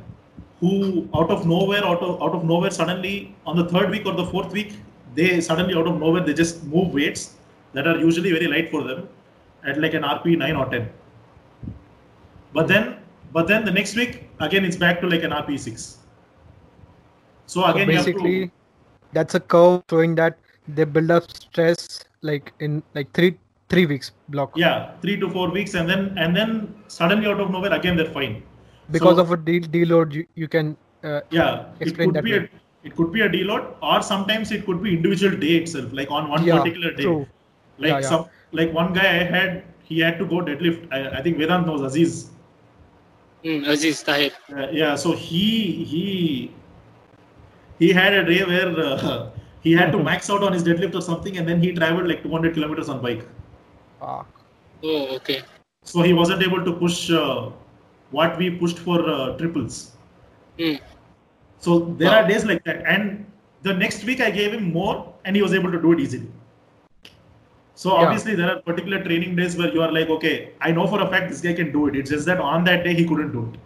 who out of nowhere out of out of nowhere suddenly on the third week or the fourth week they suddenly out of nowhere they just move weights that are usually very light for them at like an rp 9 or 10 but then but then the next week again it's back to like an rp 6 so So again you have basically, to, that's a curve showing that they build up stress like in like three three weeks block. Yeah three to four weeks and then and then suddenly out of nowhere again they're fine. Because So- of a de- deload. You, you can uh, yeah it Explain could that be a, it could be a deload or sometimes it could be individual day itself like on one yeah particular day. true. Like Yeah, yeah. some like one guy i had he had to go deadlift i, I think vedant knows aziz Mm, Aziz Tahir. Uh, yeah, so he he he had a day where uh, he had to max out on his deadlift or something, and then he traveled like 200 kilometers on bike. Ah, Oh, okay. So he wasn't able to push uh, what we pushed for uh, triples. Mm. So there Wow. are days like that, and the next week I gave him more, and he was able to do it easily. So Yeah. obviously there are particular training days where you are like, okay, I know for a fact this guy can do it. It's just that on that day he couldn't do it,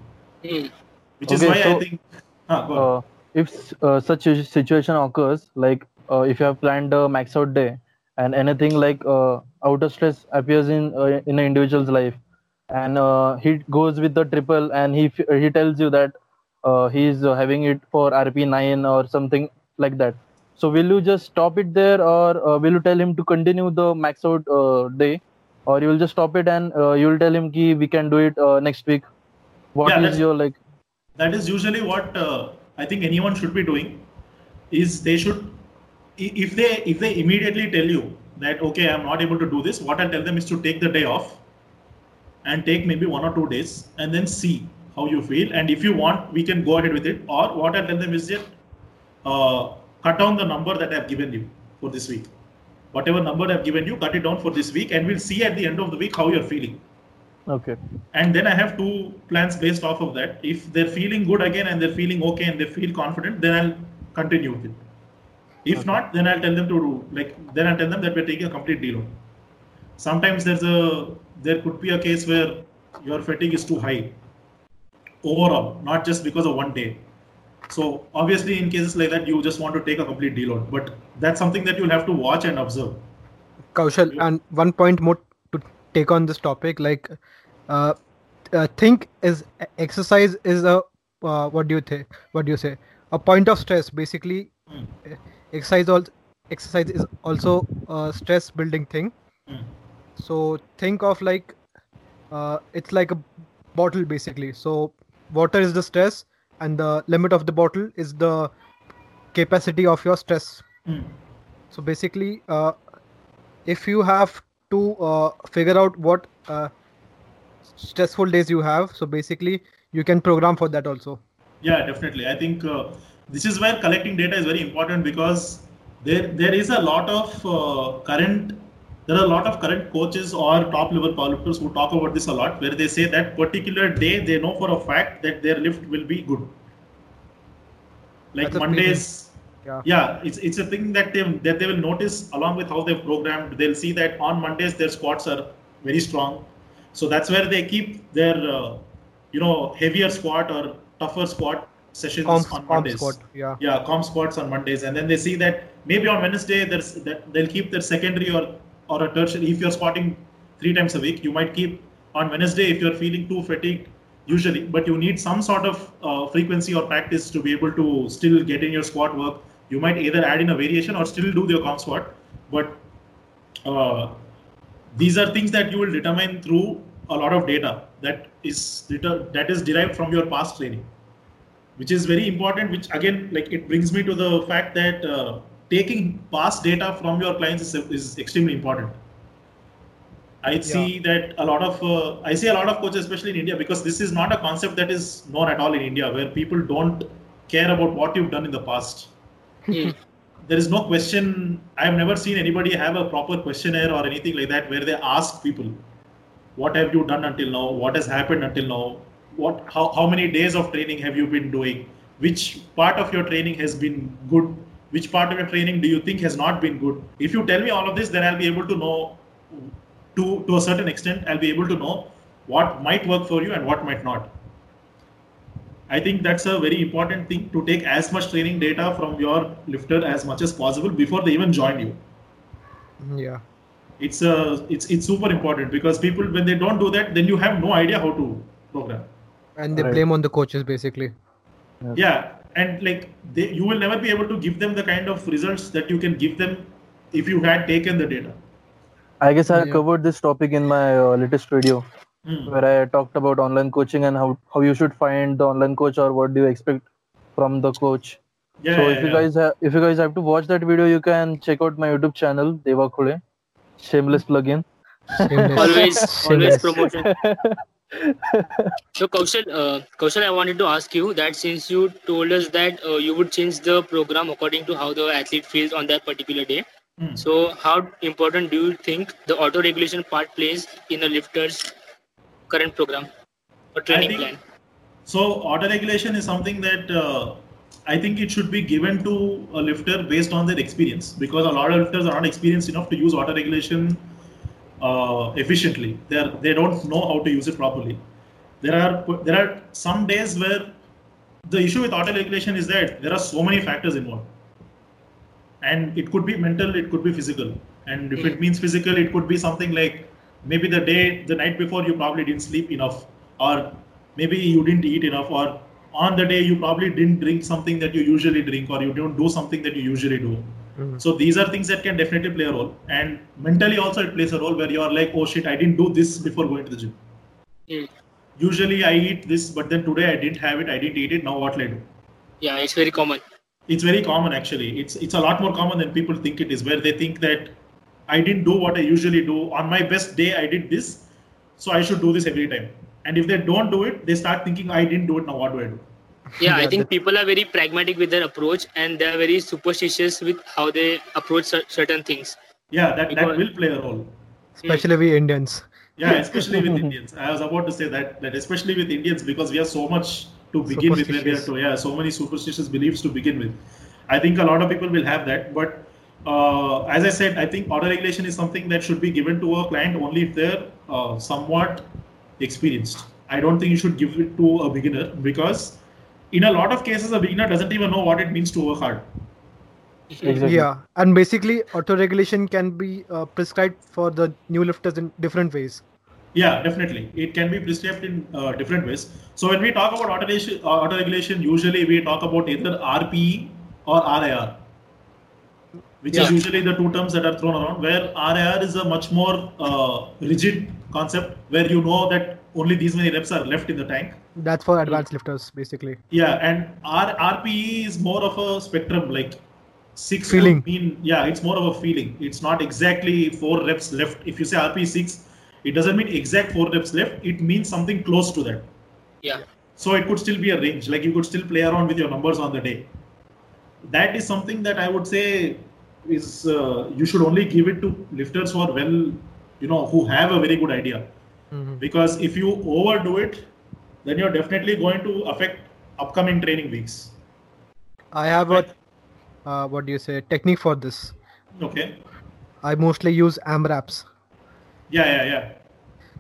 Mm. which is Okay, why I think. Ah, go on. Uh, if uh, such a situation occurs, like uh, if you have planned a max out day and anything like uh, outer stress appears in uh, in an individual's life, and uh, he goes with the triple and he f- he tells you that uh, is uh, having it for RP nine or something like that. So will you just stop it there, or uh, will you tell him to continue the max out uh, day, or you will just stop it and uh, you will tell him ki we can do it uh, next week? What Yeah, is your like? that is usually what uh, I think anyone should be doing. Is they should, if they if they immediately tell you that okay I'm not able to do this, what I tell them is to take the day off, and take maybe one or two days, and then see how you feel. And if you want, we can go ahead with it. Or what I tell them is that uh, cut down the number that I've given you for this week. Whatever number I've given you, cut it down for this week, and we'll see at the end of the week how you're feeling Okay. and then I have two plans based off of that. If they're feeling good again and they're feeling okay and they feel confident, then I'll continue with it. If Okay. not, then I'll tell them to do like then I'll tell them that we're taking a complete deload. Sometimes there's a there could be a case where your fatigue is too high overall, not just because of one day. So obviously, in cases like that, you just want to take a complete deload, but that's something that you'll have to watch and observe. Kaushal, Yeah. and one point more to take on this topic, like, uh, uh, think is exercise is a uh, what do you think? What do you say? A point of stress, basically. Uh, Exercise also exercise is also a stress building thing. Hmm. So think of like, uh, it's like a bottle basically. So water is the stress, and the limit of the bottle is the capacity of your stress. Hmm. So basically, uh, if you have to uh, figure out what uh, stressful days you have, so basically you can program for that also. Yeah, definitely. I think uh, this is where collecting data is very important because there there is a lot of uh, current there are a lot of current coaches or top level powerlifters who talk about this a lot, where they say that particular day they know for a fact that their lift will be good. Like That's. Mondays, Yeah. yeah, it's it's a thing that they that they will notice along with how they've programmed. They'll see that on Mondays their squats are very strong, so that's where they keep their uh, you know heavier squat or tougher squat sessions Comp, on comp Mondays. squat. Yeah. Yeah, comp squats on Mondays, and then they see that maybe on Wednesday there's that they'll keep their secondary or or a tertiary. If you're squatting three times a week, you might keep on Wednesday if you're feeling too fatigued usually, but you need some sort of uh, frequency or practice to be able to still get in your squat work. You might either add in a variation or still do your comp squat, but uh, these are things that you will determine through a lot of data that is that is derived from your past training which is very important which again like it brings me to the fact that uh, taking past data from your clients is, is extremely important. I see that a lot of uh, i see a lot of coaches especially in india because this is not a concept that is known at all in india where people don't care about what you've done in the past. Hmm. there is no question. I have never seen anybody have a proper questionnaire or anything like that where they ask people what have you done until now? What has happened until now? What how, how many days of training have you been doing? Which part of your training has been good which part of your training do you think has not been good? If you tell me all of this then i'll be able to know to to a certain extent i'll be able to know what might work for you and what might not. I think that's a very important thing to take as much training data from your lifter as much as possible before they even join you. Mm-hmm. Yeah. it's a it's it's super important because people when they don't do that then you have no idea how to program. And they Right. blame on the coaches basically. yeah and like they, you will never be able to give them the kind of results that you can give them if you had taken the data I guess I Yeah. covered this topic in my uh, latest video Hmm. where I talked about online coaching and how, how you should find the online coach or what do you expect from the coach. yeah, so yeah, if you guys have, if you guys have to watch that video, you can check out my YouTube channel Deva Khule. Shameless plugin. Shameless. always always promotion so kaushal uh, kaushal i wanted to ask you that since you told us that uh, you would change the program according to how the athlete feels on that particular day Hmm. so how important do you think the auto regulation part plays in a lifter's current program or training think- plan So auto regulation is something that uh, I think it should be given to a lifter based on their experience because a lot of lifters are not experienced enough to use auto regulation uh, efficiently. They are, they don't know how to use it properly. There are there are some days where the issue with auto regulation is that there are so many factors involved and it could be mental it could be physical and if it means physical it could be something like maybe the day the night before you probably didn't sleep enough or maybe you didn't eat enough or on the day you probably didn't drink something that you usually drink or you don't do something that you usually do Mhm. so these are things that can definitely play a role. And mentally also it plays a role where you are like oh shit i didn't do this before going to the gym. Mm. usually i eat this but then today i didn't have it i didn't eat it now what will i do? Yeah, it's very common. it's very common actually. It's it's a lot more common than people think it is where they think that i didn't do what i usually do. On my best day i did this so i should do this every time. And if they don't do it they start thinking i didn't do it now what do i do Yeah, I think people are very pragmatic with their approach and they are very superstitious with how they approach certain things. yeah that that will play a role. Especially we Indians. yeah especially with indians. I was about to say that that especially with indians because we have so much to begin with where we have to yeah so many superstitious beliefs to begin with. I think a lot of people will have that but uh, as i said i think auto regulation is something that should be given to a client only if they're uh, somewhat experienced. I don't think you should give it to a beginner because in a lot of cases a beginner doesn't even know what it means to work hard Exactly. Yeah, and basically auto-regulation can be uh, prescribed for the new lifters in different ways. Yeah, definitely. It can be prescribed in uh, different ways. So when we talk about auto-regulation, uh, auto-regulation, usually we talk about either RPE or RIR, which is usually the two terms that are thrown around. Where RIR is a much more uh, rigid concept, where you know that only these many reps are left in the tank. That's for advanced lifters, basically. Yeah, and R- RPE is more of a spectrum, like six Feeling. mean yeah, it's more of a feeling. It's not exactly four reps left. If you say RPE six, it doesn't mean exact four reps left. It means something close to that. Yeah. So it could still be a range. Like you could still play around with your numbers on the day. That is something that I would say is uh, you should only give it to lifters who are well, you know, who have a very good idea. Mhm. Because if you overdo it, then you're definitely going to affect upcoming training weeks. I have a uh, what do you say technique for this. Okay. I mostly use AMRAPs. Yeah, yeah, yeah.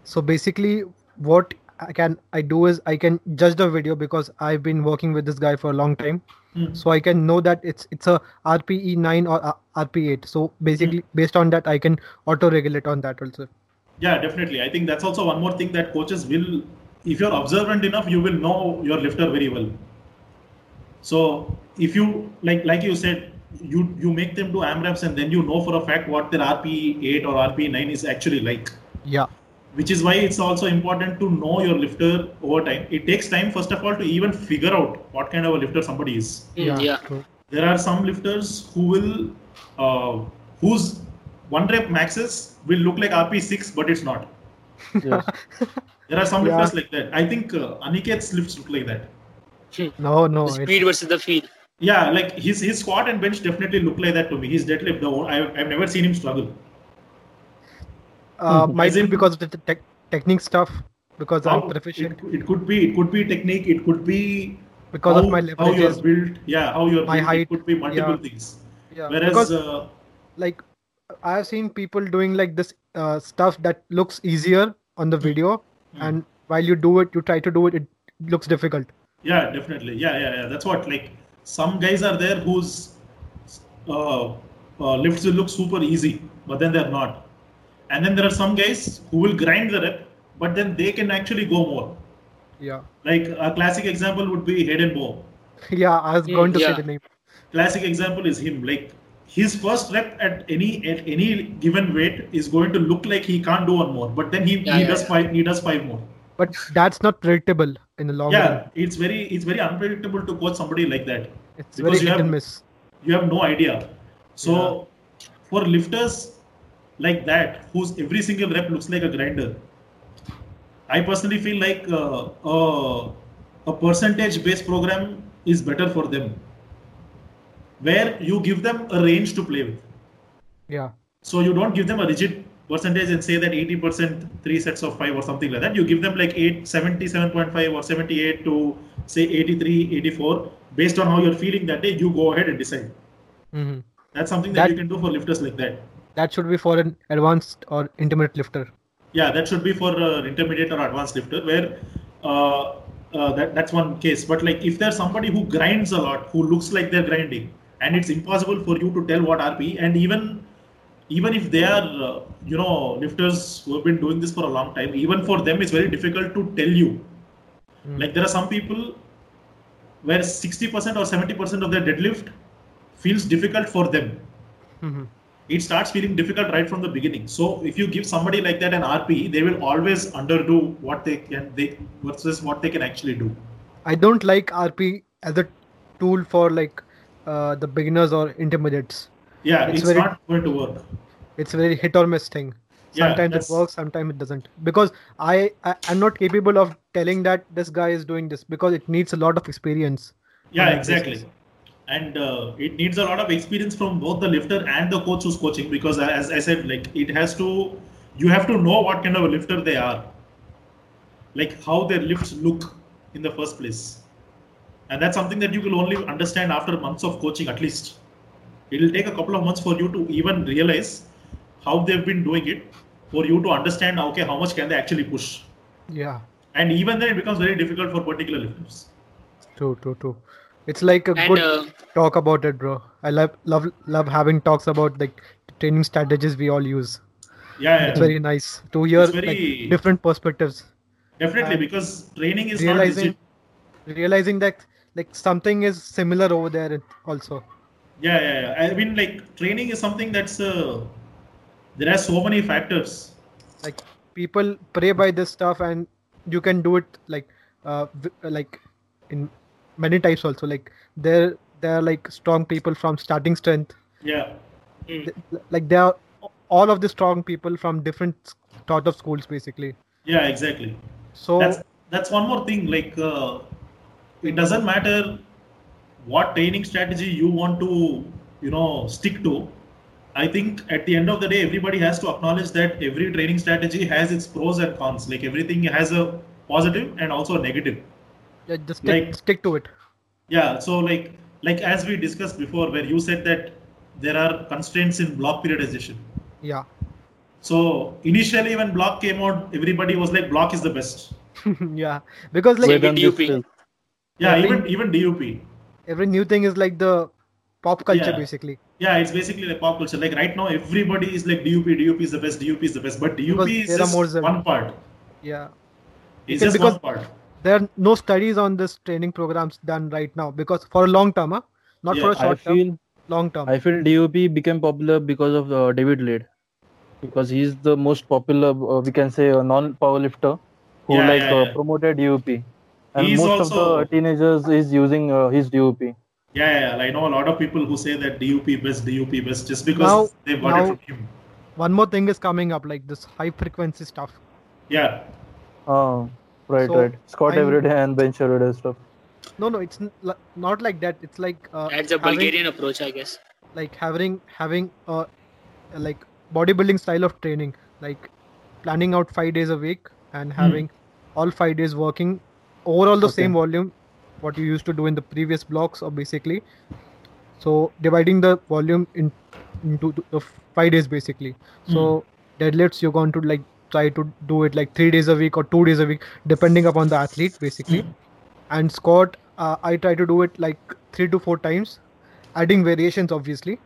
So basically, what I can I do is I can judge the video because I've been working with this guy for a long time. Hmm. So I can know that it's it's a RPE nine or uh, RPE eight. So basically, based on that, I can auto regulate on that also. Yeah, definitely. I think that's also one more thing that coaches will, if you're observant enough, you will know your lifter very well. So if you like, like you said, you you make them do AMRAPs and then you know for a fact what their rp8 or rp9 is actually like. Yeah. Which is why it's also important to know your lifter over time. It takes time, first of all, to even figure out what kind of a lifter somebody is. Mm, yeah. There are some lifters who will uh, whose one rep maxes will look like RP6 but it's not. Yes. There are some Yeah. lifters like that. I think uh, Aniket's lifts look like that. No, no. The it- speed versus the feel. Yeah, like his his squat and bench definitely look like that to me. His deadlift, the I've, I've never seen him struggle. uh, Mhm. might As be in- because of the te- tech technique stuff. Because How- I'm proficient. It, it could be it could be technique. It could be Because how, of my how you're built. Yeah, how you're My built. height, It could be multiple yeah. things. Yeah. Whereas because uh, like I have seen people doing like this uh, stuff that looks easier on the video, Hmm. and while you do it, you try to do it, it looks difficult. Yeah, definitely. Yeah, yeah, yeah. That's what like some guys are there whose uh, uh, lifts will look super easy, but then they're not. And then there are some guys who will grind the rep, but then they can actually go more. Yeah. Like a classic example would be Hayden Bow. Yeah, I was Mm, going to yeah. say the name. Classic example is him. Like his first rep at any at any given weight is going to look like he can't do one more, but then he, Yeah, he yeah, does yeah. five he does five more. But that's not predictable in the long yeah, run. it's very it's very unpredictable to coach somebody like that. It's because very you hit have- and miss. you have no idea. So for lifters like that, whose every single rep looks like a grinder, I personally feel like uh, uh, a percentage-based program is better for them, where you give them a range to play with. Yeah. So you don't give them a rigid percentage and say that 80% three sets of five or something like that. You give them like 8, 77.5 or 78 to say 83, 84. Based on how you're feeling that day, you go ahead and decide. hmm That's something that, That- you can do for lifters like that. That should be for an advanced or intermediate lifter. Yeah, that should be for uh, intermediate or advanced lifter, where uh, uh, that that's one case. But like if there's somebody who grinds a lot, who looks like they're grinding, and it's impossible for you to tell what RP, and even even if they are uh, you know lifters who have been doing this for a long time, even for them it's very difficult to tell you. Like there are some people where 60% or 70% of their deadlift feels difficult for them Mhm. it starts feeling difficult right from the beginning. So if you give somebody like that an RP, they will always underdo what they can they versus what they can actually do. I don't like RP as a tool for like uh, the beginners or intermediates. Yeah, It's it's, very- not going to work. It's a very hit or miss thing. Yeah, Sometimes it works, sometimes it doesn't. Because I, I I'm not capable of telling that this guy is doing this because it needs a lot of experience. Yeah, exactly. And uh, it needs a lot of experience from both the lifter and the coach who's coaching because, as I said, like it has to, you have to know what kind of a lifter they are, like how their lifts look in the first place, and that's something that you will only understand after months of coaching at least. It'll take a couple of months for you to even realize how they've been doing it, for you to understand okay how much can they actually push, Yeah, and even then it becomes very difficult for particular lifters. true, true, true. It's like a And good uh, talk about it, bro. I love love love having talks about like training strategies we all use. Yeah, yeah. It's very nice to hear It's very- like different perspectives. Definitely, And because training is realizing not legit. realizing that like something is similar over there also. Yeah, yeah, yeah. I mean, like training is something that's uh, there are so many factors. Like people pray by this stuff, and you can do it like uh like in many types also. Like there there are like strong people from starting strength. Yeah, mm, Like there are all of the strong people from different sort of schools basically. yeah, exactly. So That's that's one more thing. Like, uh, it doesn't matter what training strategy you want to, you know, stick to. I think at the end of the day, everybody has to acknowledge that every training strategy has its pros and cons. Like everything has a positive and also a negative. yeah, just stick, like- stick to it. Yeah, so like like as we discussed before, where you said that there are constraints in block periodization. Yeah. So initially, when block came out, everybody was like, block is the best. yeah. Because like Wait, Vedant DUP. Distil. Yeah, Yeah, even even DUP. every new thing is like the pop culture Yeah. basically. Yeah, it's basically like pop culture. Like right now, everybody is like DUP, DUP is the best, DUP is the best. But DUP Because is just more one part. Yeah. It's Because- just one part. There are no studies on this training programs done right now because for a long term, huh? not for a Yeah, I short term, long term. I feel DUP became popular because of uh, David Lade, because he's the most popular, uh, we can say, a non-powerlifter who Yeah, like yeah, uh, yeah. promoted DUP, and He's most also- of the teenagers is using uh, his DUP. Yeah, yeah, yeah. I know a lot of people who say that DUP best, DUP best, just because Now- they got now- it from him. One more thing is coming up, like this high frequency stuff. Yeah, Uh, right, So, right. Squat I'm- every day and bench every day stuff. No, no, it's n- not like that. It's like uh, that's a having- Bulgarian approach, I guess. like having having uh, like bodybuilding style of training, like planning out five days a week and having all five days working overall the Okay. same volume, what you used to do in the previous blocks, or basically. So dividing the volume in into the five days basically. So deadlifts you're going to like try to do it like three days a week or two days a week, depending upon the athlete basically. And squat, uh, I try to do it like three to four times, adding variations obviously.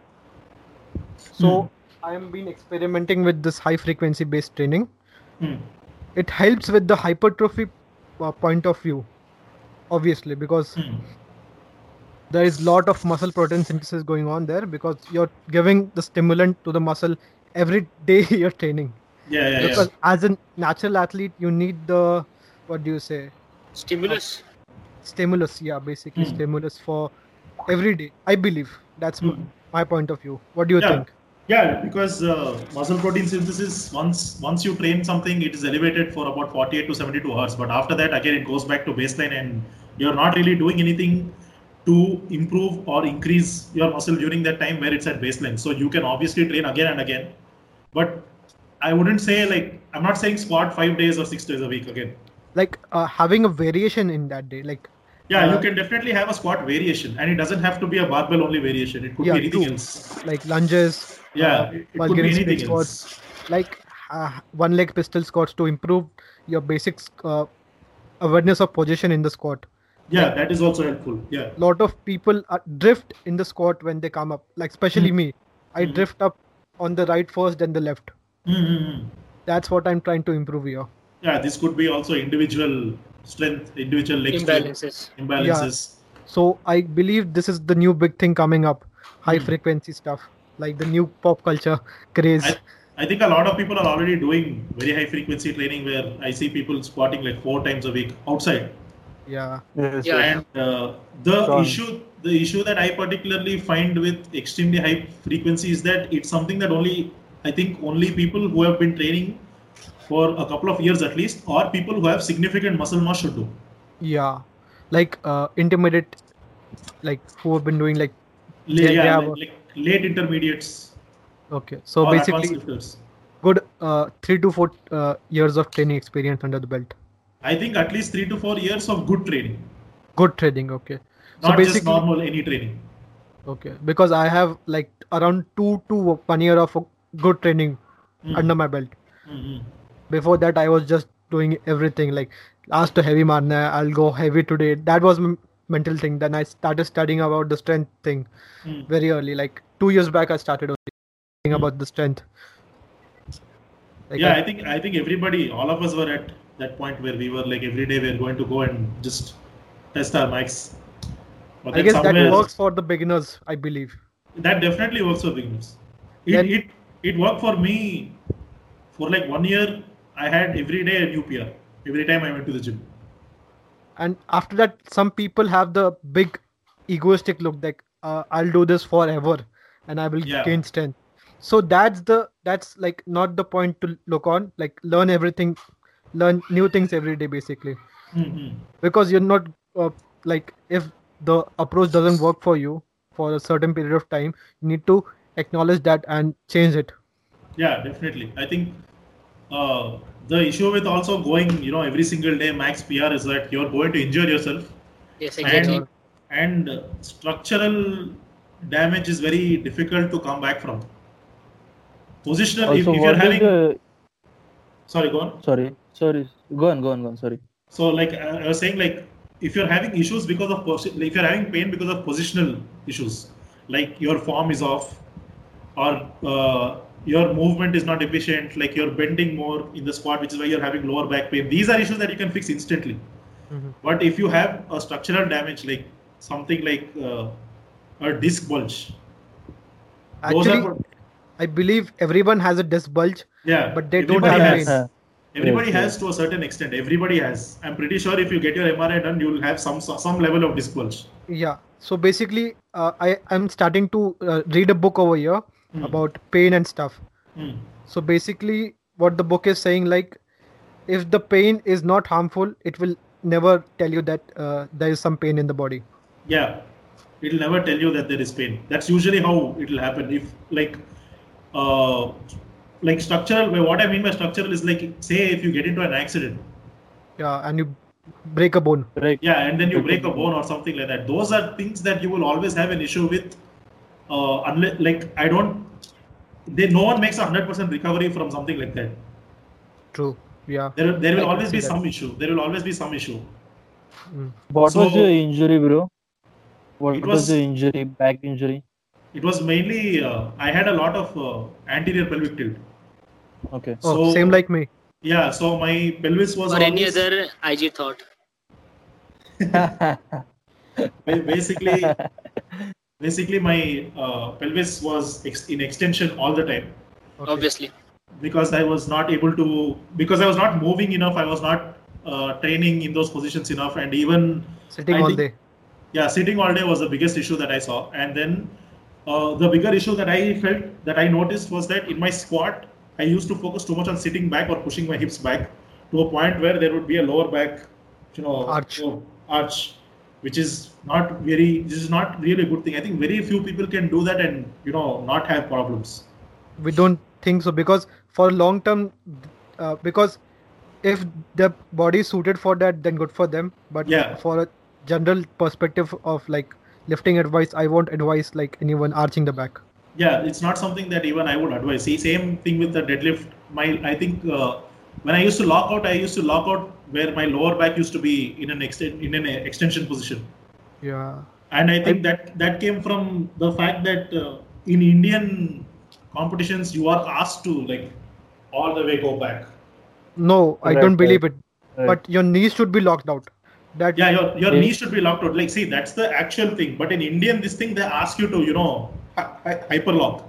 So I am been experimenting with this high frequency based training. Hmm. It helps with the hypertrophy uh, point of view, obviously because Hmm. there is lot of muscle protein synthesis going on there because you're giving the stimulant to the muscle every day you're training. yeah, yeah, yeah. As a natural athlete, you need the what do you say Stimulus. stimulus? Yeah, basically Hmm. stimulus for every day. I believe that's m- Hmm. my point of view. What do you Yeah. think? Yeah, because uh, muscle protein synthesis once once you train something, it is elevated for about 48 to 72 hours. But after that, again, it goes back to baseline, and you're not really doing anything to improve or increase your muscle during that time where it's at baseline. So you can obviously train again and again, but I wouldn't say like I'm not saying squat five days or six days a week again. Like uh, having a variation in that day, like Yeah, you Uh, can definitely have a squat variation, and it doesn't have to be a barbell only variation. It could Yeah, be anything true. else. like lunges, Yeah, uh, it, it could be anything squats, else. like uh, one leg pistol squats to improve your basics, uh, awareness of position in the squat. Yeah, that is also helpful. Yeah. lot of people uh, drift in the squat when they come up like especially me i Mhm. drift up on the right first then the left Mm-hmm. that's what i'm trying to improve here Yeah, this could be also individual strength, individual leg strength, Imbalances. imbalances. so i believe this is the new big thing coming up high Hmm. frequency stuff like the new pop culture craze I, I think a lot of people are already doing very high frequency training where I see people squatting like four times a week outside. yeah Yes, Yeah. And uh, the Strong. issue, the issue that I particularly find with extremely high frequency is that it's something that only I think only people who have been training for a couple of years at least, or people who have significant muscle mass should do. yeah like uh intermediate like who have been doing like Yeah, yeah, yeah, like, like late intermediates. Okay so basically good uh three to four uh, years of training experience under the belt. I think at least three to four years of good training, good training okay. So not just basically normal any training. okay because i have like around two to one year of good training Mm. under my belt. Mhm. before that i was just doing everything like last to heavy marna i'll go heavy today. That was mental thing then i started studying about the strength thing Mm. very early like two years back i started only thinking about the strength like yeah, I- I think I think everybody, all of us were at that point where we were like every day we're going to go and just test our mics. I guess that works for the beginners i believe That definitely works for beginners. It, Then- it it worked for me for like one year. I had every day a new PR every time I went to the gym. And after that some people have the big egoistic look like uh, i'll do this forever and i will Yeah. gain strength so that's the that's like not the point to look on like learn everything learn new things every day basically Mhm. because you're not uh, like if the approach doesn't work for you for a certain period of time you need to acknowledge that and change it Yeah, definitely. I think uh, the issue with also going, you know, every single day max PR is that you're going to injure yourself. Yes, exactly. and and structural damage is very difficult to come back from positional if, Also, if you're what is having the sorry go on sorry, sorry, go on, go on, go on. Sorry. so like i I was saying like if you're having issues because of posi- if you're having pain because of positional issues like your form is off or uh, your movement is not efficient like you're bending more in the squat which is why you're having lower back pain these are issues that you can fix instantly Mhm. but if you have a structural damage like something like uh, a disc bulge those actually are i believe everyone has a disc bulge yeah but they don't everybody have has. pain. Everybody Yes, has yes. to a certain extent. Everybody has. I'm pretty sure if you get your MRI done, you'll have some some level of disc bulge. yeah so basically uh, i i'm starting to uh, read a book over here Hmm. about pain and stuff Hmm. so basically what the book is saying like if the pain is not harmful it will never tell you that uh, there is some pain in the body Yeah, it'll never tell you that there is pain. That's usually how it'll happen. If like, uh, like structural. well, What I mean by structural is like, say if you get into an accident, yeah and you break a bone Right. yeah, and then you Break break a a bone or something like that. Those are things that you will always have an issue with. Uh, unless like I don't, they no one makes a hundred percent recovery from something like that. true yeah There, there will can always be that. some issue. There will always be some issue. Mm. What was So- your injury, bro? What It was, was- the injury? Back injury? It was mainly uh, I had a lot of uh, anterior pelvic tilt. Okay. oh So- same like me Yeah, so my pelvis was Or any other IG thought. basically basically my uh, pelvis was ex- in extension all the time Okay. Obviously. because I was not able to because I was not moving enough. I was not uh, training in those positions enough, and even sitting I all think- day yeah, sitting all day was the biggest issue that I saw. And then uh, the bigger issue that I felt that I noticed was that in my squat, I used to focus too much on sitting back or pushing my hips back to a point where there would be a lower back, you know, Arch. arch, which is not very. This is not really a good thing. I think very few people can do that and you know not have problems. we don't think so because for long term uh, because if the body is suited for that then good for them but Yeah. for a general perspective of like lifting advice i won't advise like anyone arching the back Yeah, it's not something that even I would advise. See, same thing with the deadlift. My, I think uh, when I used to lock out, I used to lock out where my lower back used to be in an exten- in an extension position. Yeah. and I think that that came from the fact that uh, in Indian competitions you are asked to like all the way go back. No, I Right, don't believe right. it. Right. But your knees should be locked out. That Yeah, your your Yeah. knee should be locked out. Like, see, that's the actual thing. But in Indian, this thing they ask you to, you know, hy- hy- hyperlock.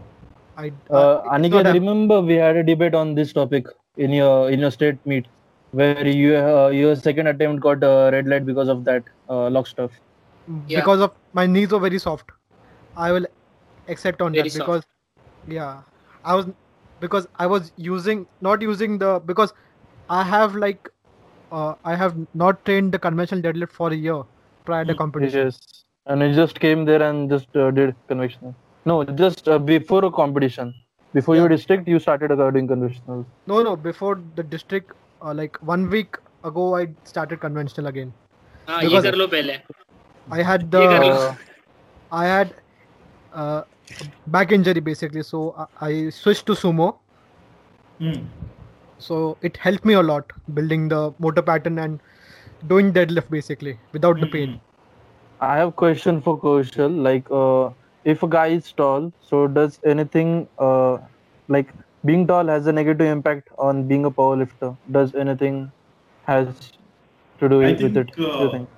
I. Uh, it's Aniket, remember we had a debate on this topic in your in your state meet, where you uh, your second attempt got a red light because of that uh, lock stuff. Yeah. because of my knees were very soft. I will accept on Very that soft. because yeah, I was because I was using not using the because I have like uh, I have not trained the conventional deadlift for a year prior to Mm, competition. Yes, and you just came there and just uh, did conventional. No, just uh, before a competition, before your district, you started uh, doing conventional. No, no, before the district, uh, like one week ago, I started conventional again. Ah, ye kar lo pehle. I had the I had uh, back injury basically, so I, I switched to sumo. Mm. So it helped me a lot building the motor pattern and doing deadlift basically without mm-hmm. the pain. Hmm. I have question for Kaushal. Like, uh, if a guy is tall, so does anything uh, like being tall has a negative impact on being a powerlifter? Does anything has to do I with think, it? uh, think?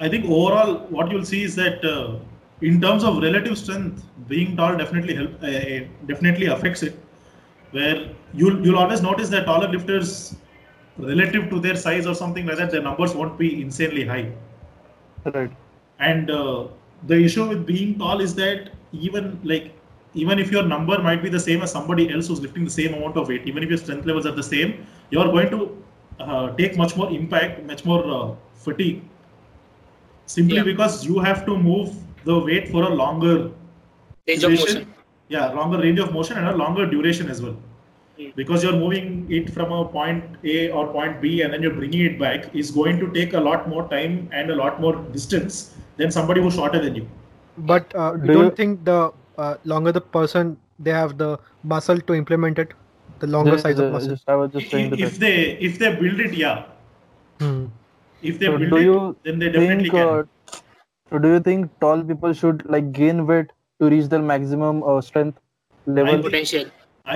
I think overall, what you'll see is that uh, in terms of relative strength, being tall definitely help, uh, uh, definitely affects it. Where you'll you'll always notice that taller lifters, relative to their size or something like that, their numbers won't be insanely high. Right. And uh, the issue with being tall is that even like even if your number might be the same as somebody else who's lifting the same amount of weight, even if your strength levels are the same, you're going to uh, take much more impact, much more uh, fatigue, simply Yeah. because you have to move the weight for a longer range of duration. motion Yeah, longer range of motion and a longer duration as well. Hmm. Because you're moving it from a point A or point B and then you're bringing it back is going to take a lot more time and a lot more distance than somebody who's shorter than you. But uh, Do you don't you- think the uh, longer the person they have the muscle to implement it, the longer Just- size of uh, muscle. just- I was just saying If, if they if they build it, yeah. Hmm. If they So build do it, you then they definitely think, can. uh, so do you think tall people should like gain weight to reach their maximum uh, strength level? think- potential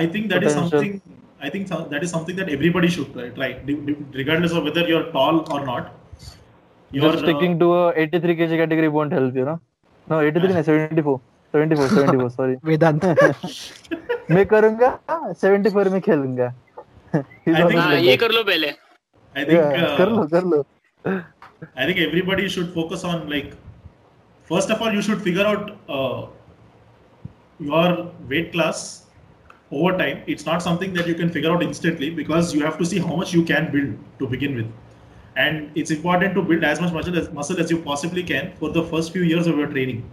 I think that is potential. something. I think so- that is something that everybody should try, try d- d- regardless of whether you're tall or not. You're, just uh, sticking to a 83 kg category won't help you, no? No, 83 नहीं 74. 74, 74, sorry. Vedant. मैं करूँगा 74 में खेलूँगा. I think- always हाँ like ये. कर लो पहले I think. Yeah, uh, कर लो कर लो. I think everybody should focus on like first of all you should figure out uh, your weight class over time. It's not something that you can figure out instantly because you have to see how much you can build to begin with. And it's important to build as much muscle as, muscle as you possibly can for the first few years of your training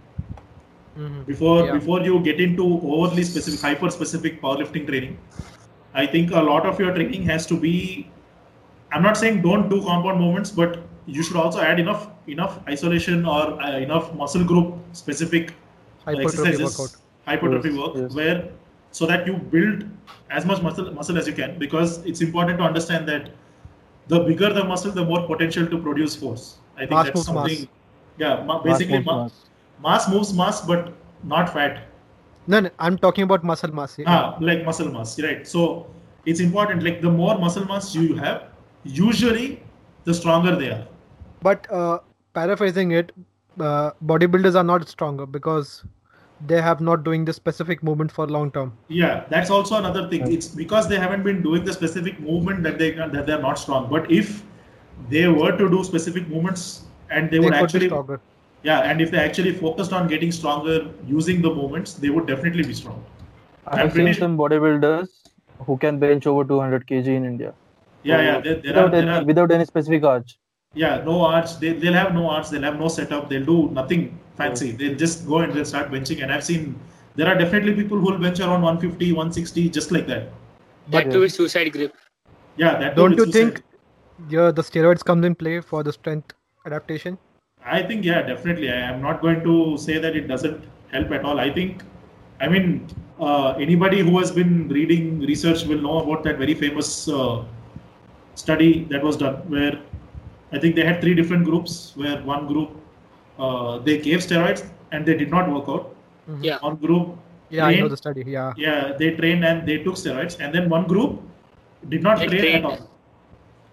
Mhm. before Yeah. before you get into overly specific hyper specific powerlifting training i think a lot of your training has to be i'm not saying don't do compound movements but you should also add enough enough isolation or uh, enough muscle group specific Hypertrophy exercises workout. hypertrophy Yes, work yes. where so that you build as much muscle muscle as you can because it's important to understand that the bigger the muscle the more potential to produce force i think Mass that's moves mass. something yeah ma- Mass basically moves ma- mass. moves mass but not fat No, no, I'm talking about muscle mass. here. ah, like muscle mass right so it's important like the more muscle mass you have usually the stronger they are But uh, paraphrasing it, uh, bodybuilders are not stronger because they have not doing the specific movement for long term. yeah that's also another thing it's because they haven't been doing the specific movement that they that they're not strong but if they were to do specific movements and they They, would actually stronger. Yeah and if they actually focused on getting stronger using the movements they would definitely be strong I have I'm seen pretty some bodybuilders who can bench over 200 kg in India. yeah yeah there, there, are, Without there any, are without any specific arch. Yeah, no arch They, they'll have no arch They'll have no setup. They'll do nothing fancy. They'll just go and they'll start benching. And I've seen there are definitely people who will bench around 150, 160, just like that. that Yeah. too with suicide grip Yeah, that Don't too you suicide. think yeah, the steroids comes in play for the strength adaptation? I think yeah, definitely. I am not going to say that it doesn't help at all. I think, I mean, uh, anybody who has been reading research will know about that very famous uh, study that was done where I think they had three different groups. Where one group uh, they gave steroids and they did not work out. Mhm. Yeah. One group Yeah, I know the study. Yeah. yeah they trained and they took steroids, and then one group did not They train trained. at all.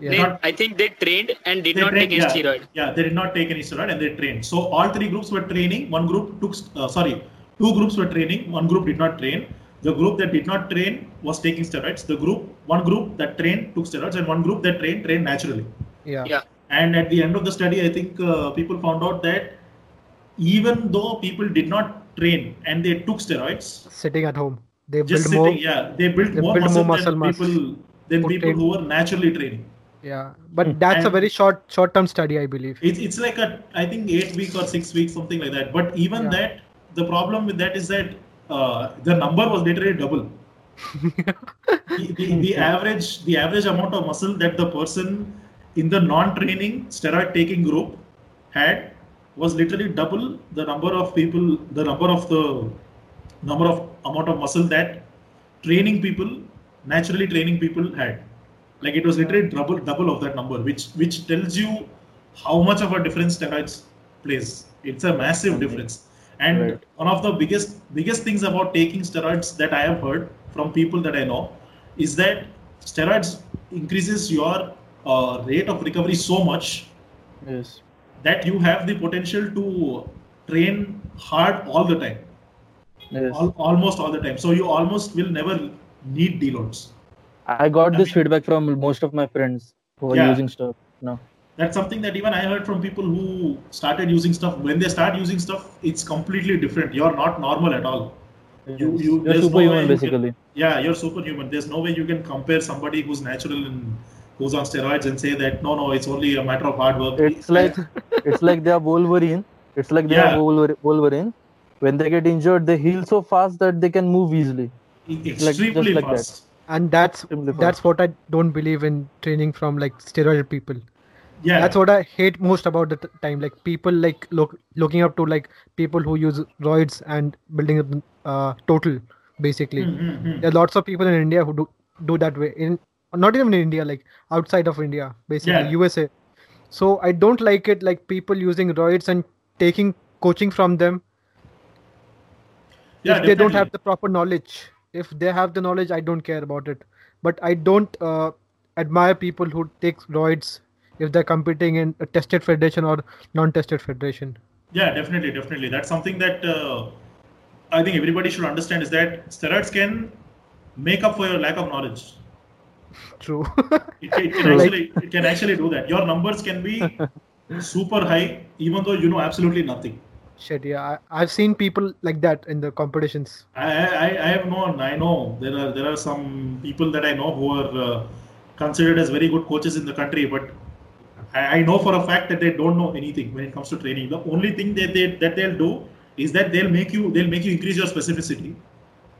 Yeah. They, Not- I think they trained and did not trained- take any yeah, steroid. Yeah, they did not take any steroid and they trained. So all three groups were training. One group took, uh, sorry, two groups were training. One group did not train. The group that did not train was taking steroids. The group, one group that trained took steroids, and one group that trained trained naturally. Yeah. Yeah. And at the end of the study, I think uh, people found out that even though people did not train and they took steroids, Sitting at home, they just build more. yeah, they built they more build muscle, more muscle than mass. people than people trained. who were naturally training. Yeah, but that's a very short short term study, I believe. It's it's like a I think eight week or six weeks something like that. But even Yeah. that, the problem with that is that uh, the number was literally double. the, the, the average the average amount of muscle that the person in the non-training steroid taking group had was literally double the number of people the number of the number of amount of muscle that training people naturally training people had like it was literally double double of that number which which tells you how much of a difference steroids plays it's a massive difference and Right. one of the biggest biggest things about taking steroids that i have heard from people that i know is that steroids increases your uh, rate of recovery so much Yes. that you have the potential to train hard all the time Yes. al- almost all the time so you almost will never need deloads I got I this mean- feedback from most of my friends who are Yeah. using stuff now. that's something that even i heard from people who started using stuff when they start using stuff it's completely different you're not normal at all you you You're there's no superhuman you can- basically. yeah you're superhuman there's no way you can compare somebody who's natural and who's on steroids and say that no no it's only a matter of hard work It's like it's like they are Wolverine. It's like they Yeah. are Wolver- Wolverine. When they get injured, they heal so fast that they can move easily. extremely like that. fast And that's that's what I don't believe in training from like steroid people. yeah That's what I hate most about the t- time. Like people like look looking up to like people who use roids and building up uh, total basically. Hmm, hmm, hmm. There are lots of people in India who do do that way. In not even in India, like outside of India, basically Yeah. USA. So I don't like it like people using roids and taking coaching from them yeah if they don't have the proper knowledge. If they have the knowledge, I don't care about it. But I don't uh, admire people who take roids if they're competing in a tested federation or non-tested federation. Yeah, definitely, definitely. That's something that uh, I think everybody should understand is that steroids can make up for your lack of knowledge. True. It, it can actually it can actually do that. Your numbers can be super high even though you know absolutely nothing. Shit, yeah. I, I've seen people like that in the competitions. I, I, I have known I know there are there are some people that I know who are uh, considered as very good coaches in the country, but I, I know for a fact that they don't know anything when it comes to training. The only thing that they that they'll do is that they'll make you they'll make you increase your specificity.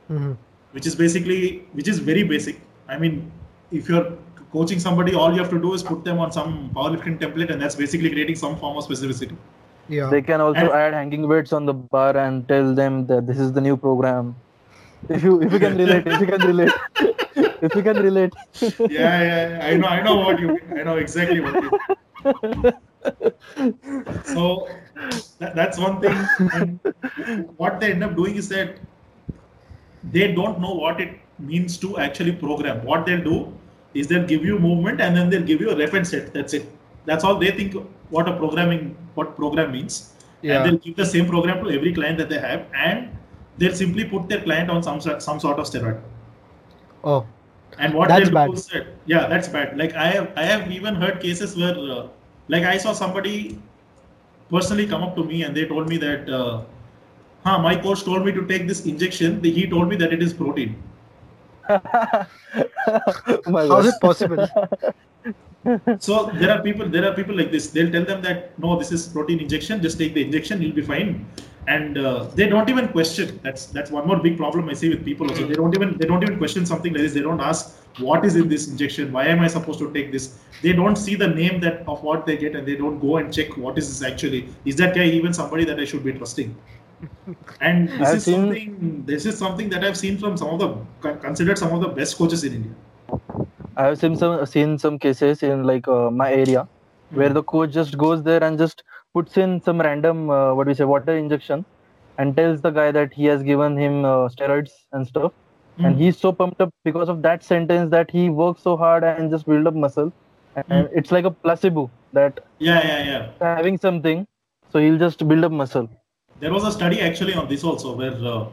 Mhm. which is basically which is very basic i mean if you're coaching somebody all you have to do is put them on some powerlifting template and that's basically creating some form of specificity Yeah. They can also And- add hanging weights on the bar and tell them that this is the new program. If you if you can relate, if you can relate, if you can relate. yeah, yeah i know i know what you mean i know exactly what you mean. so that, that's one thing and what they end up doing is that they don't know what it means to actually program what they'll do is they'll give you movement and then they'll give you a reference set that's it that's all they think what a programming what program means Yeah. and they'll give the same program to every client that they have and they'll simply put their client on some sort- some sort of steroid Oh, and what That's they'll bad. do is that, yeah, that's bad. Like I have, I have even heard cases where, uh, like I saw somebody personally come up to me and they told me that, uh, huh, my coach told me to take this injection. He told me that it is protein. Oh my how is it possible? So there are people, there are people like this. They'll tell them that no, this is protein injection. Just take the injection, you'll be fine. And uh, they don't even question. That's that's one more big problem I see with people. Also, they don't even they don't even question something like this. They don't ask what is in this injection. Why am I supposed to take this? They don't see the name that of what they get, and they don't go and check what is this actually. Is that guy even somebody that I should be trusting? And this I've is seen- something. This is something that I've seen from some of the considered some of the best coaches in India. I have seen some seen some cases in like uh, my area where the coach just goes there and just puts in some random uh, what do we say water injection and tells the guy that he has given him uh, steroids and stuff. And Mm. he's so pumped up because of that sentence that he works so hard and just build up muscle. And it's like a placebo that Yeah, yeah, yeah. having something so he'll just build up muscle. There was a study actually on this also where uh,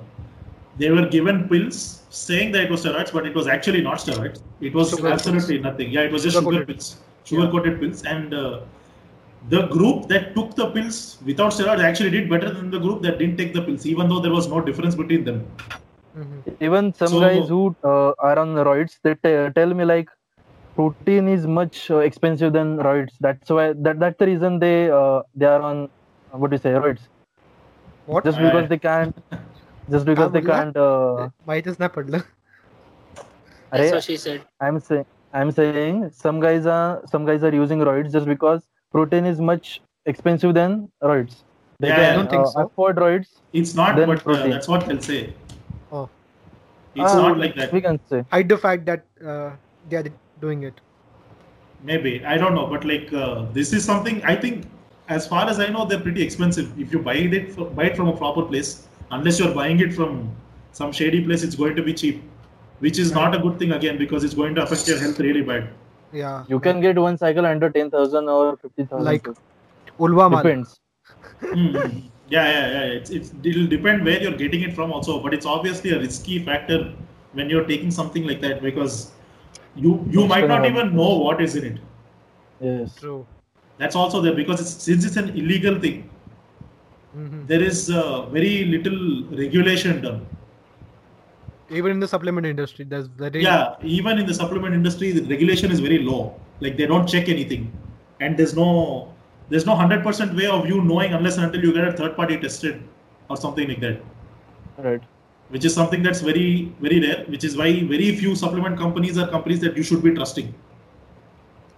they were given pills saying that it was steroids, but it was actually not steroids. It was Sugar absolutely nothing. Yeah, it was just sugar Sugar-coated. pills, sugar coated pills. And uh, the group that took the pills without steroids actually did better than the group that didn't take the pills, even though there was no difference between them. Mhm. even some So- guys who uh, are on roids they t- tell me like protein is much uh, expensive than roids that's why that that's the reason they uh, they are on uh, what do you say roids What? just because they can't just because they बोलला? can't uh, माहीतच नाही पडलं That's अरे, what she said. i'm saying i'm saying some guys are some guys are using roids just because protein is much expensive than roids they Yeah, can I don't think uh, so. afford roids It's not, Then but uh, protein. that's what they'll say. Oh. It's Ah, not like that. we can say hide the fact that uh, they are doing it Maybe I don't know, but like uh, this is something I think, as far as I know, they're pretty expensive. If you buy it, fr- buy it from a proper place, unless you're buying it from some shady place, it's going to be cheap, which is not a good thing again because it's going to affect your health really bad. yeah you can get one cycle under 10000 or 50000 Like- ulva depends Mm. yeah, yeah, yeah. It's, it's it'll depend where you're getting it from also, but it's obviously a risky factor when you're taking something like that because you you It's might not happen. even know what is in it. yes true That's also there because it's since it's an illegal thing. Mhm. there is uh, very little regulation done. even in the supplement industry there's very Yeah, even in the supplement industry, the regulation is very low. Like they don't check anything, and there's no there's no hundred percent way of you knowing unless and until you get a third party tested or something like that, right which is something that's very very rare. Which is why very few supplement companies are companies that you should be trusting.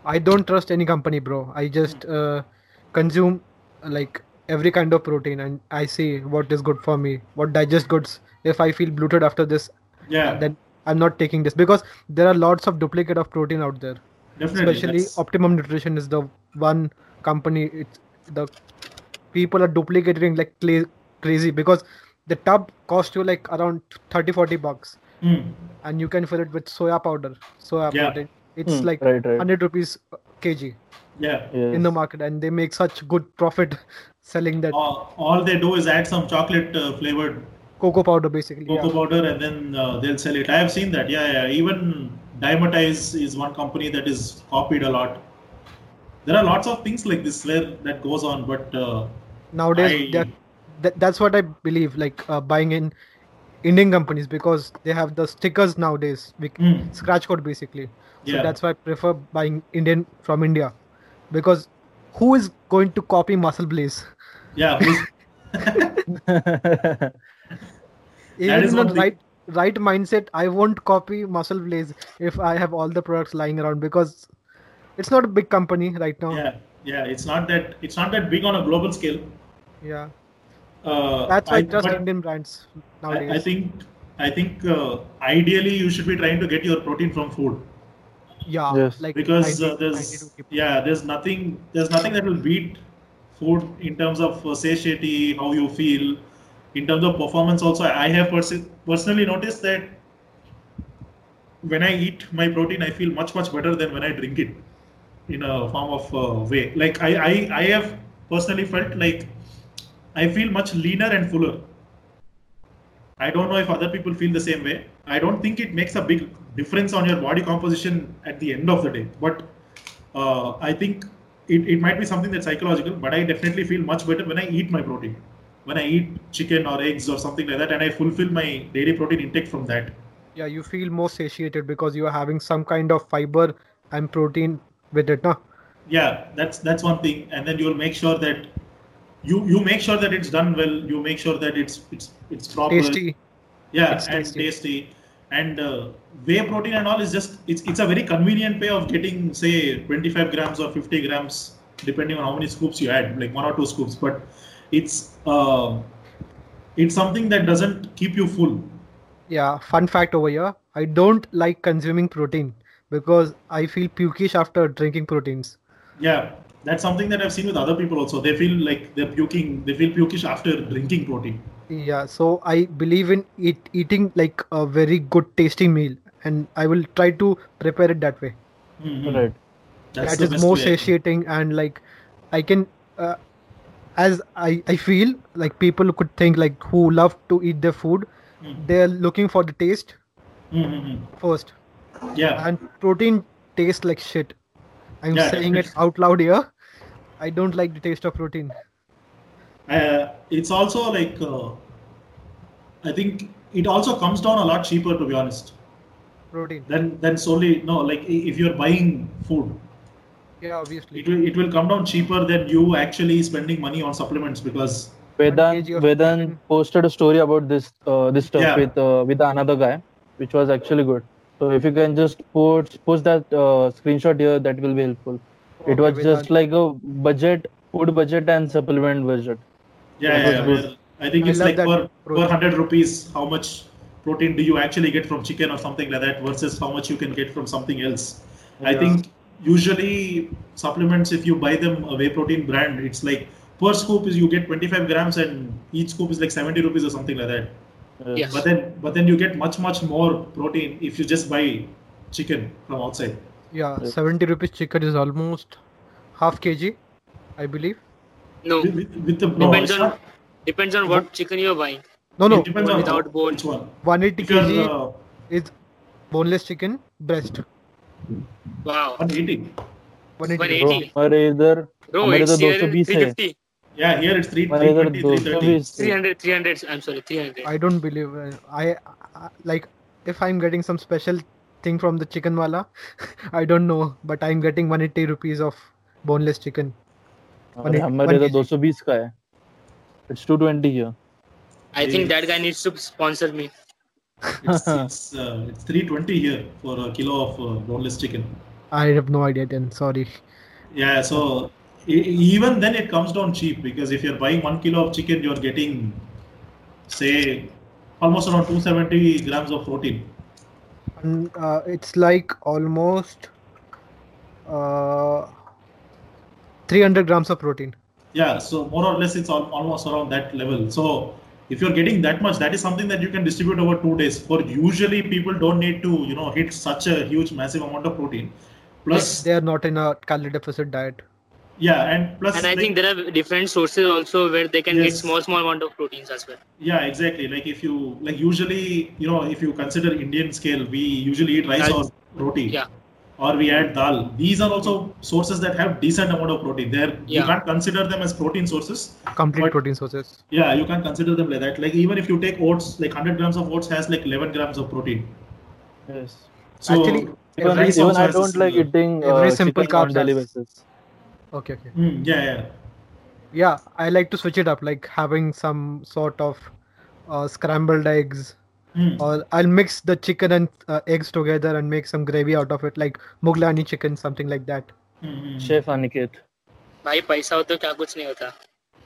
I don't trust any company, bro. I just uh, consume uh, like every kind of protein and I see what is good for me, what digest goods. If I feel bloated after this, Yeah, then I'm not taking this because there are lots of duplicate of protein out there. definitely. Especially that's- Optimum Nutrition is the one company. It's the people are duplicating like crazy because the tub costs you like around 30 40 bucks Hmm. and you can fill it with soya powder, soya Yeah. protein. It's Hmm, like right right 100 rupees kg. yeah. yes. in the market and they make such good profit selling that All, all they do is add some chocolate uh, flavored cocoa powder basically cocoa yeah. powder and then uh, they'll sell it. I have seen that. Yeah, yeah. Even Dymatize is one company that is copied a lot. There are lots of things like this where that goes on, but uh, nowadays I- that, that that's what i believe like uh, buying in indian companies because they have the stickers nowadays we, Hmm. scratch code basically so Yeah. that's why i prefer buying indian from india because who is going to copy MuscleBlaze yeah, who's- even in the one thing- right right mindset i won't copy MuscleBlaze if i have all the products lying around because it's not a big company right now yeah, yeah. It's not that it's not that big on a global scale. yeah Uh, That's why I, I- trust but Indian brands nowadays. I, I think I think uh, ideally you should be trying to get your protein from food. yeah, Yes. like because 90 uh, there's yeah there's nothing there's nothing that will beat food in terms of uh, satiety how you feel in terms of performance also i have pers- personally noticed that when i eat my protein i feel much much better than when i drink it in a form of uh, way like I, I i have personally felt like i feel much leaner and fuller I don't know if other people feel the same way. I don't think it makes a big difference on your body composition at the end of the day. But uh, I think it, it might be something that's psychological, but I definitely feel much better when I eat my protein. When I eat chicken or eggs or something like that, and I fulfill my daily protein intake from that. Yeah, you feel more satiated because you are having some kind of fiber and protein with it, no? Yeah, that's that's one thing. And then you'll make sure that you you make sure that it's done well. You make sure that it's it's it's proper. Tasty. yeah It's and tasty. tasty, and uh, whey protein and all is just it's, it's a very convenient way of getting say 25 grams or 50 grams depending on how many scoops you add like one or two scoops but it's uh, it's something that doesn't keep you full Yeah, fun fact over here. I don't like consuming protein because I feel pukish after drinking proteins. Yeah, that's something that I've seen with other people also. They feel like they're puking. They feel pukish after drinking protein. Yeah, so I believe in eat, eating like a very good tasting meal, and I will try to prepare it that way. Mhm. Right. That's That the is best more way, I think. satiating and like I can, uh, as I I feel like people could think like who love to eat their food, Mm. they're looking for the taste Mhm. first, Yeah. and protein tastes like shit. I'm Yeah, saying it out loud here. I don't like the taste of protein. Uh, it's also like uh, I think it also comes down a lot cheaper to be honest Protein. than than solely no like if you're buying food Yeah, obviously. it will it will come down cheaper than you actually spending money on supplements because Vedan kg of Vedant chicken. posted a story about this uh, this stuff Yeah. with uh, with another guy, which was actually good. So if you can just post post that uh, screenshot here, that will be helpful. It was Vedant. just like a budget, food budget and supplement budget. yeah, yeah, yeah, well, I think I it's like that per, per 100 rupees how much protein do you actually get from chicken or something like that versus how much you can get from something else I think usually supplements if you buy them a whey protein brand it's like per scoop is you get 25 grams and each scoop is like 70 rupees or something like that Yes. but then but then you get much much more protein if you just buy chicken from outside Yeah, Yes. 70 rupees chicken is almost half kg, I believe. No, with, with, with the no, depends it's on not- depends on what chicken you're buying. No, no, it depends on without how- bone. which one 180 if you're kg uh, is boneless chicken breast. Wow. 180 180. 180. हमारे इधर Bro, हमारे it's तो here 220 है 350. yeah here it's 3 हमारे इधर 320 330 220 300, 300. I'm sorry, 300. I don't believe uh, I, I like if I'm getting some special thing from the chicken wala, I don't know, but I'm getting 180 rupees of boneless chicken. हमारे One- हमारे one इधर 220 का है. It's 220 here. I think that guy needs to sponsor me. it's, it's, uh, it's 320 here for a kilo of uh, boneless chicken I have no idea then. Sorry. Yeah, so e- even then it comes down cheap because if you're buying one kilo of chicken, you're getting, say, almost around 270 grams of protein. And, uh, it's like almost uh, 300 grams of protein. Yeah, so more or less it's al- almost around that level. So if you're getting that much, that is something that you can distribute over two days. For usually people don't need to, you know, hit such a huge, massive amount of protein. Plus, they are not in a calorie deficit diet. Yeah, and plus, And I like- think there are different sources also where they can get small, small amount of proteins as well. Yeah, exactly. Like if you like usually, you know, if you consider Indian scale, we usually eat rice Rice. or roti. Yeah. Or we add dal. These are also sources that have decent amount of protein. They're you can't consider them as protein sources. Complete But- protein sources. Yeah, you can't consider them like that. Like even if you take oats, like 100 grams of oats has like 11 grams of protein. Yes. So Actually, Even, even I don't like similar- eating uh, Every simple chicken on carbs daily basis. Okay, okay. Mm, yeah, yeah. Yeah, I like to switch it up, like having some sort of uh, scrambled eggs, Mm. or I'll mix the chicken and uh, eggs together and make some gravy out of it, like Mughlani chicken, something like that. Mm, mm. Chef Aniket. भाई पैसा हो तो क्या कुछ नहीं होता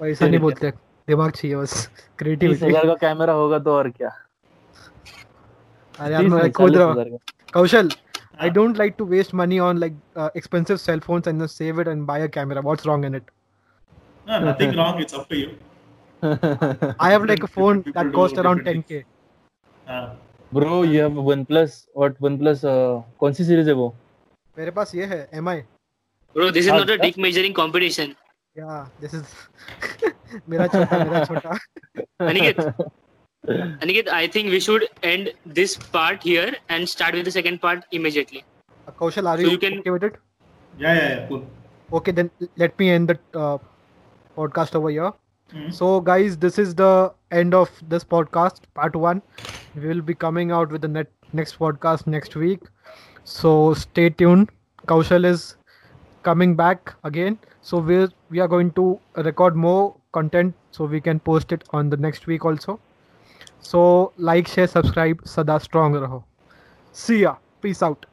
वैसा नहीं है। बोलते दिमाग चाहिए बस क्रिएटिविटी हज़ार का कैमरा होगा तो और क्या अरे यार मैं कूद रहा हूँ कौशल I Ah. don't like to waste money on like uh, expensive cell phones and then save it and buy a camera. What's wrong in it? Ah, nothing wrong. It's up to you. I have like a phone People that do cost around different 10k. Ah. Bro, you have OnePlus. What OnePlus? Uh, कौन सी series है वो? मेरे पास ये है MI. bro this is Ah, not a yeah. dick measuring competition Yeah, this is मेरा छोटा मेरा छोटा. Aniket Aniket I think we should end this part here and start with the second part immediately Uh, Kaushal, are So you, you can- okay with it? Yeah, yeah, yeah. Cool. Okay, then let me end the uh, podcast over here. Mm. So, guys, this is the end of this podcast, part one. We will be coming out with the net, next podcast next week. So, stay tuned. Kaushal is coming back again. So, we we are going to record more content so we can post it on the next week also. So, like, share, subscribe. Sada strong raho. See ya. Peace out.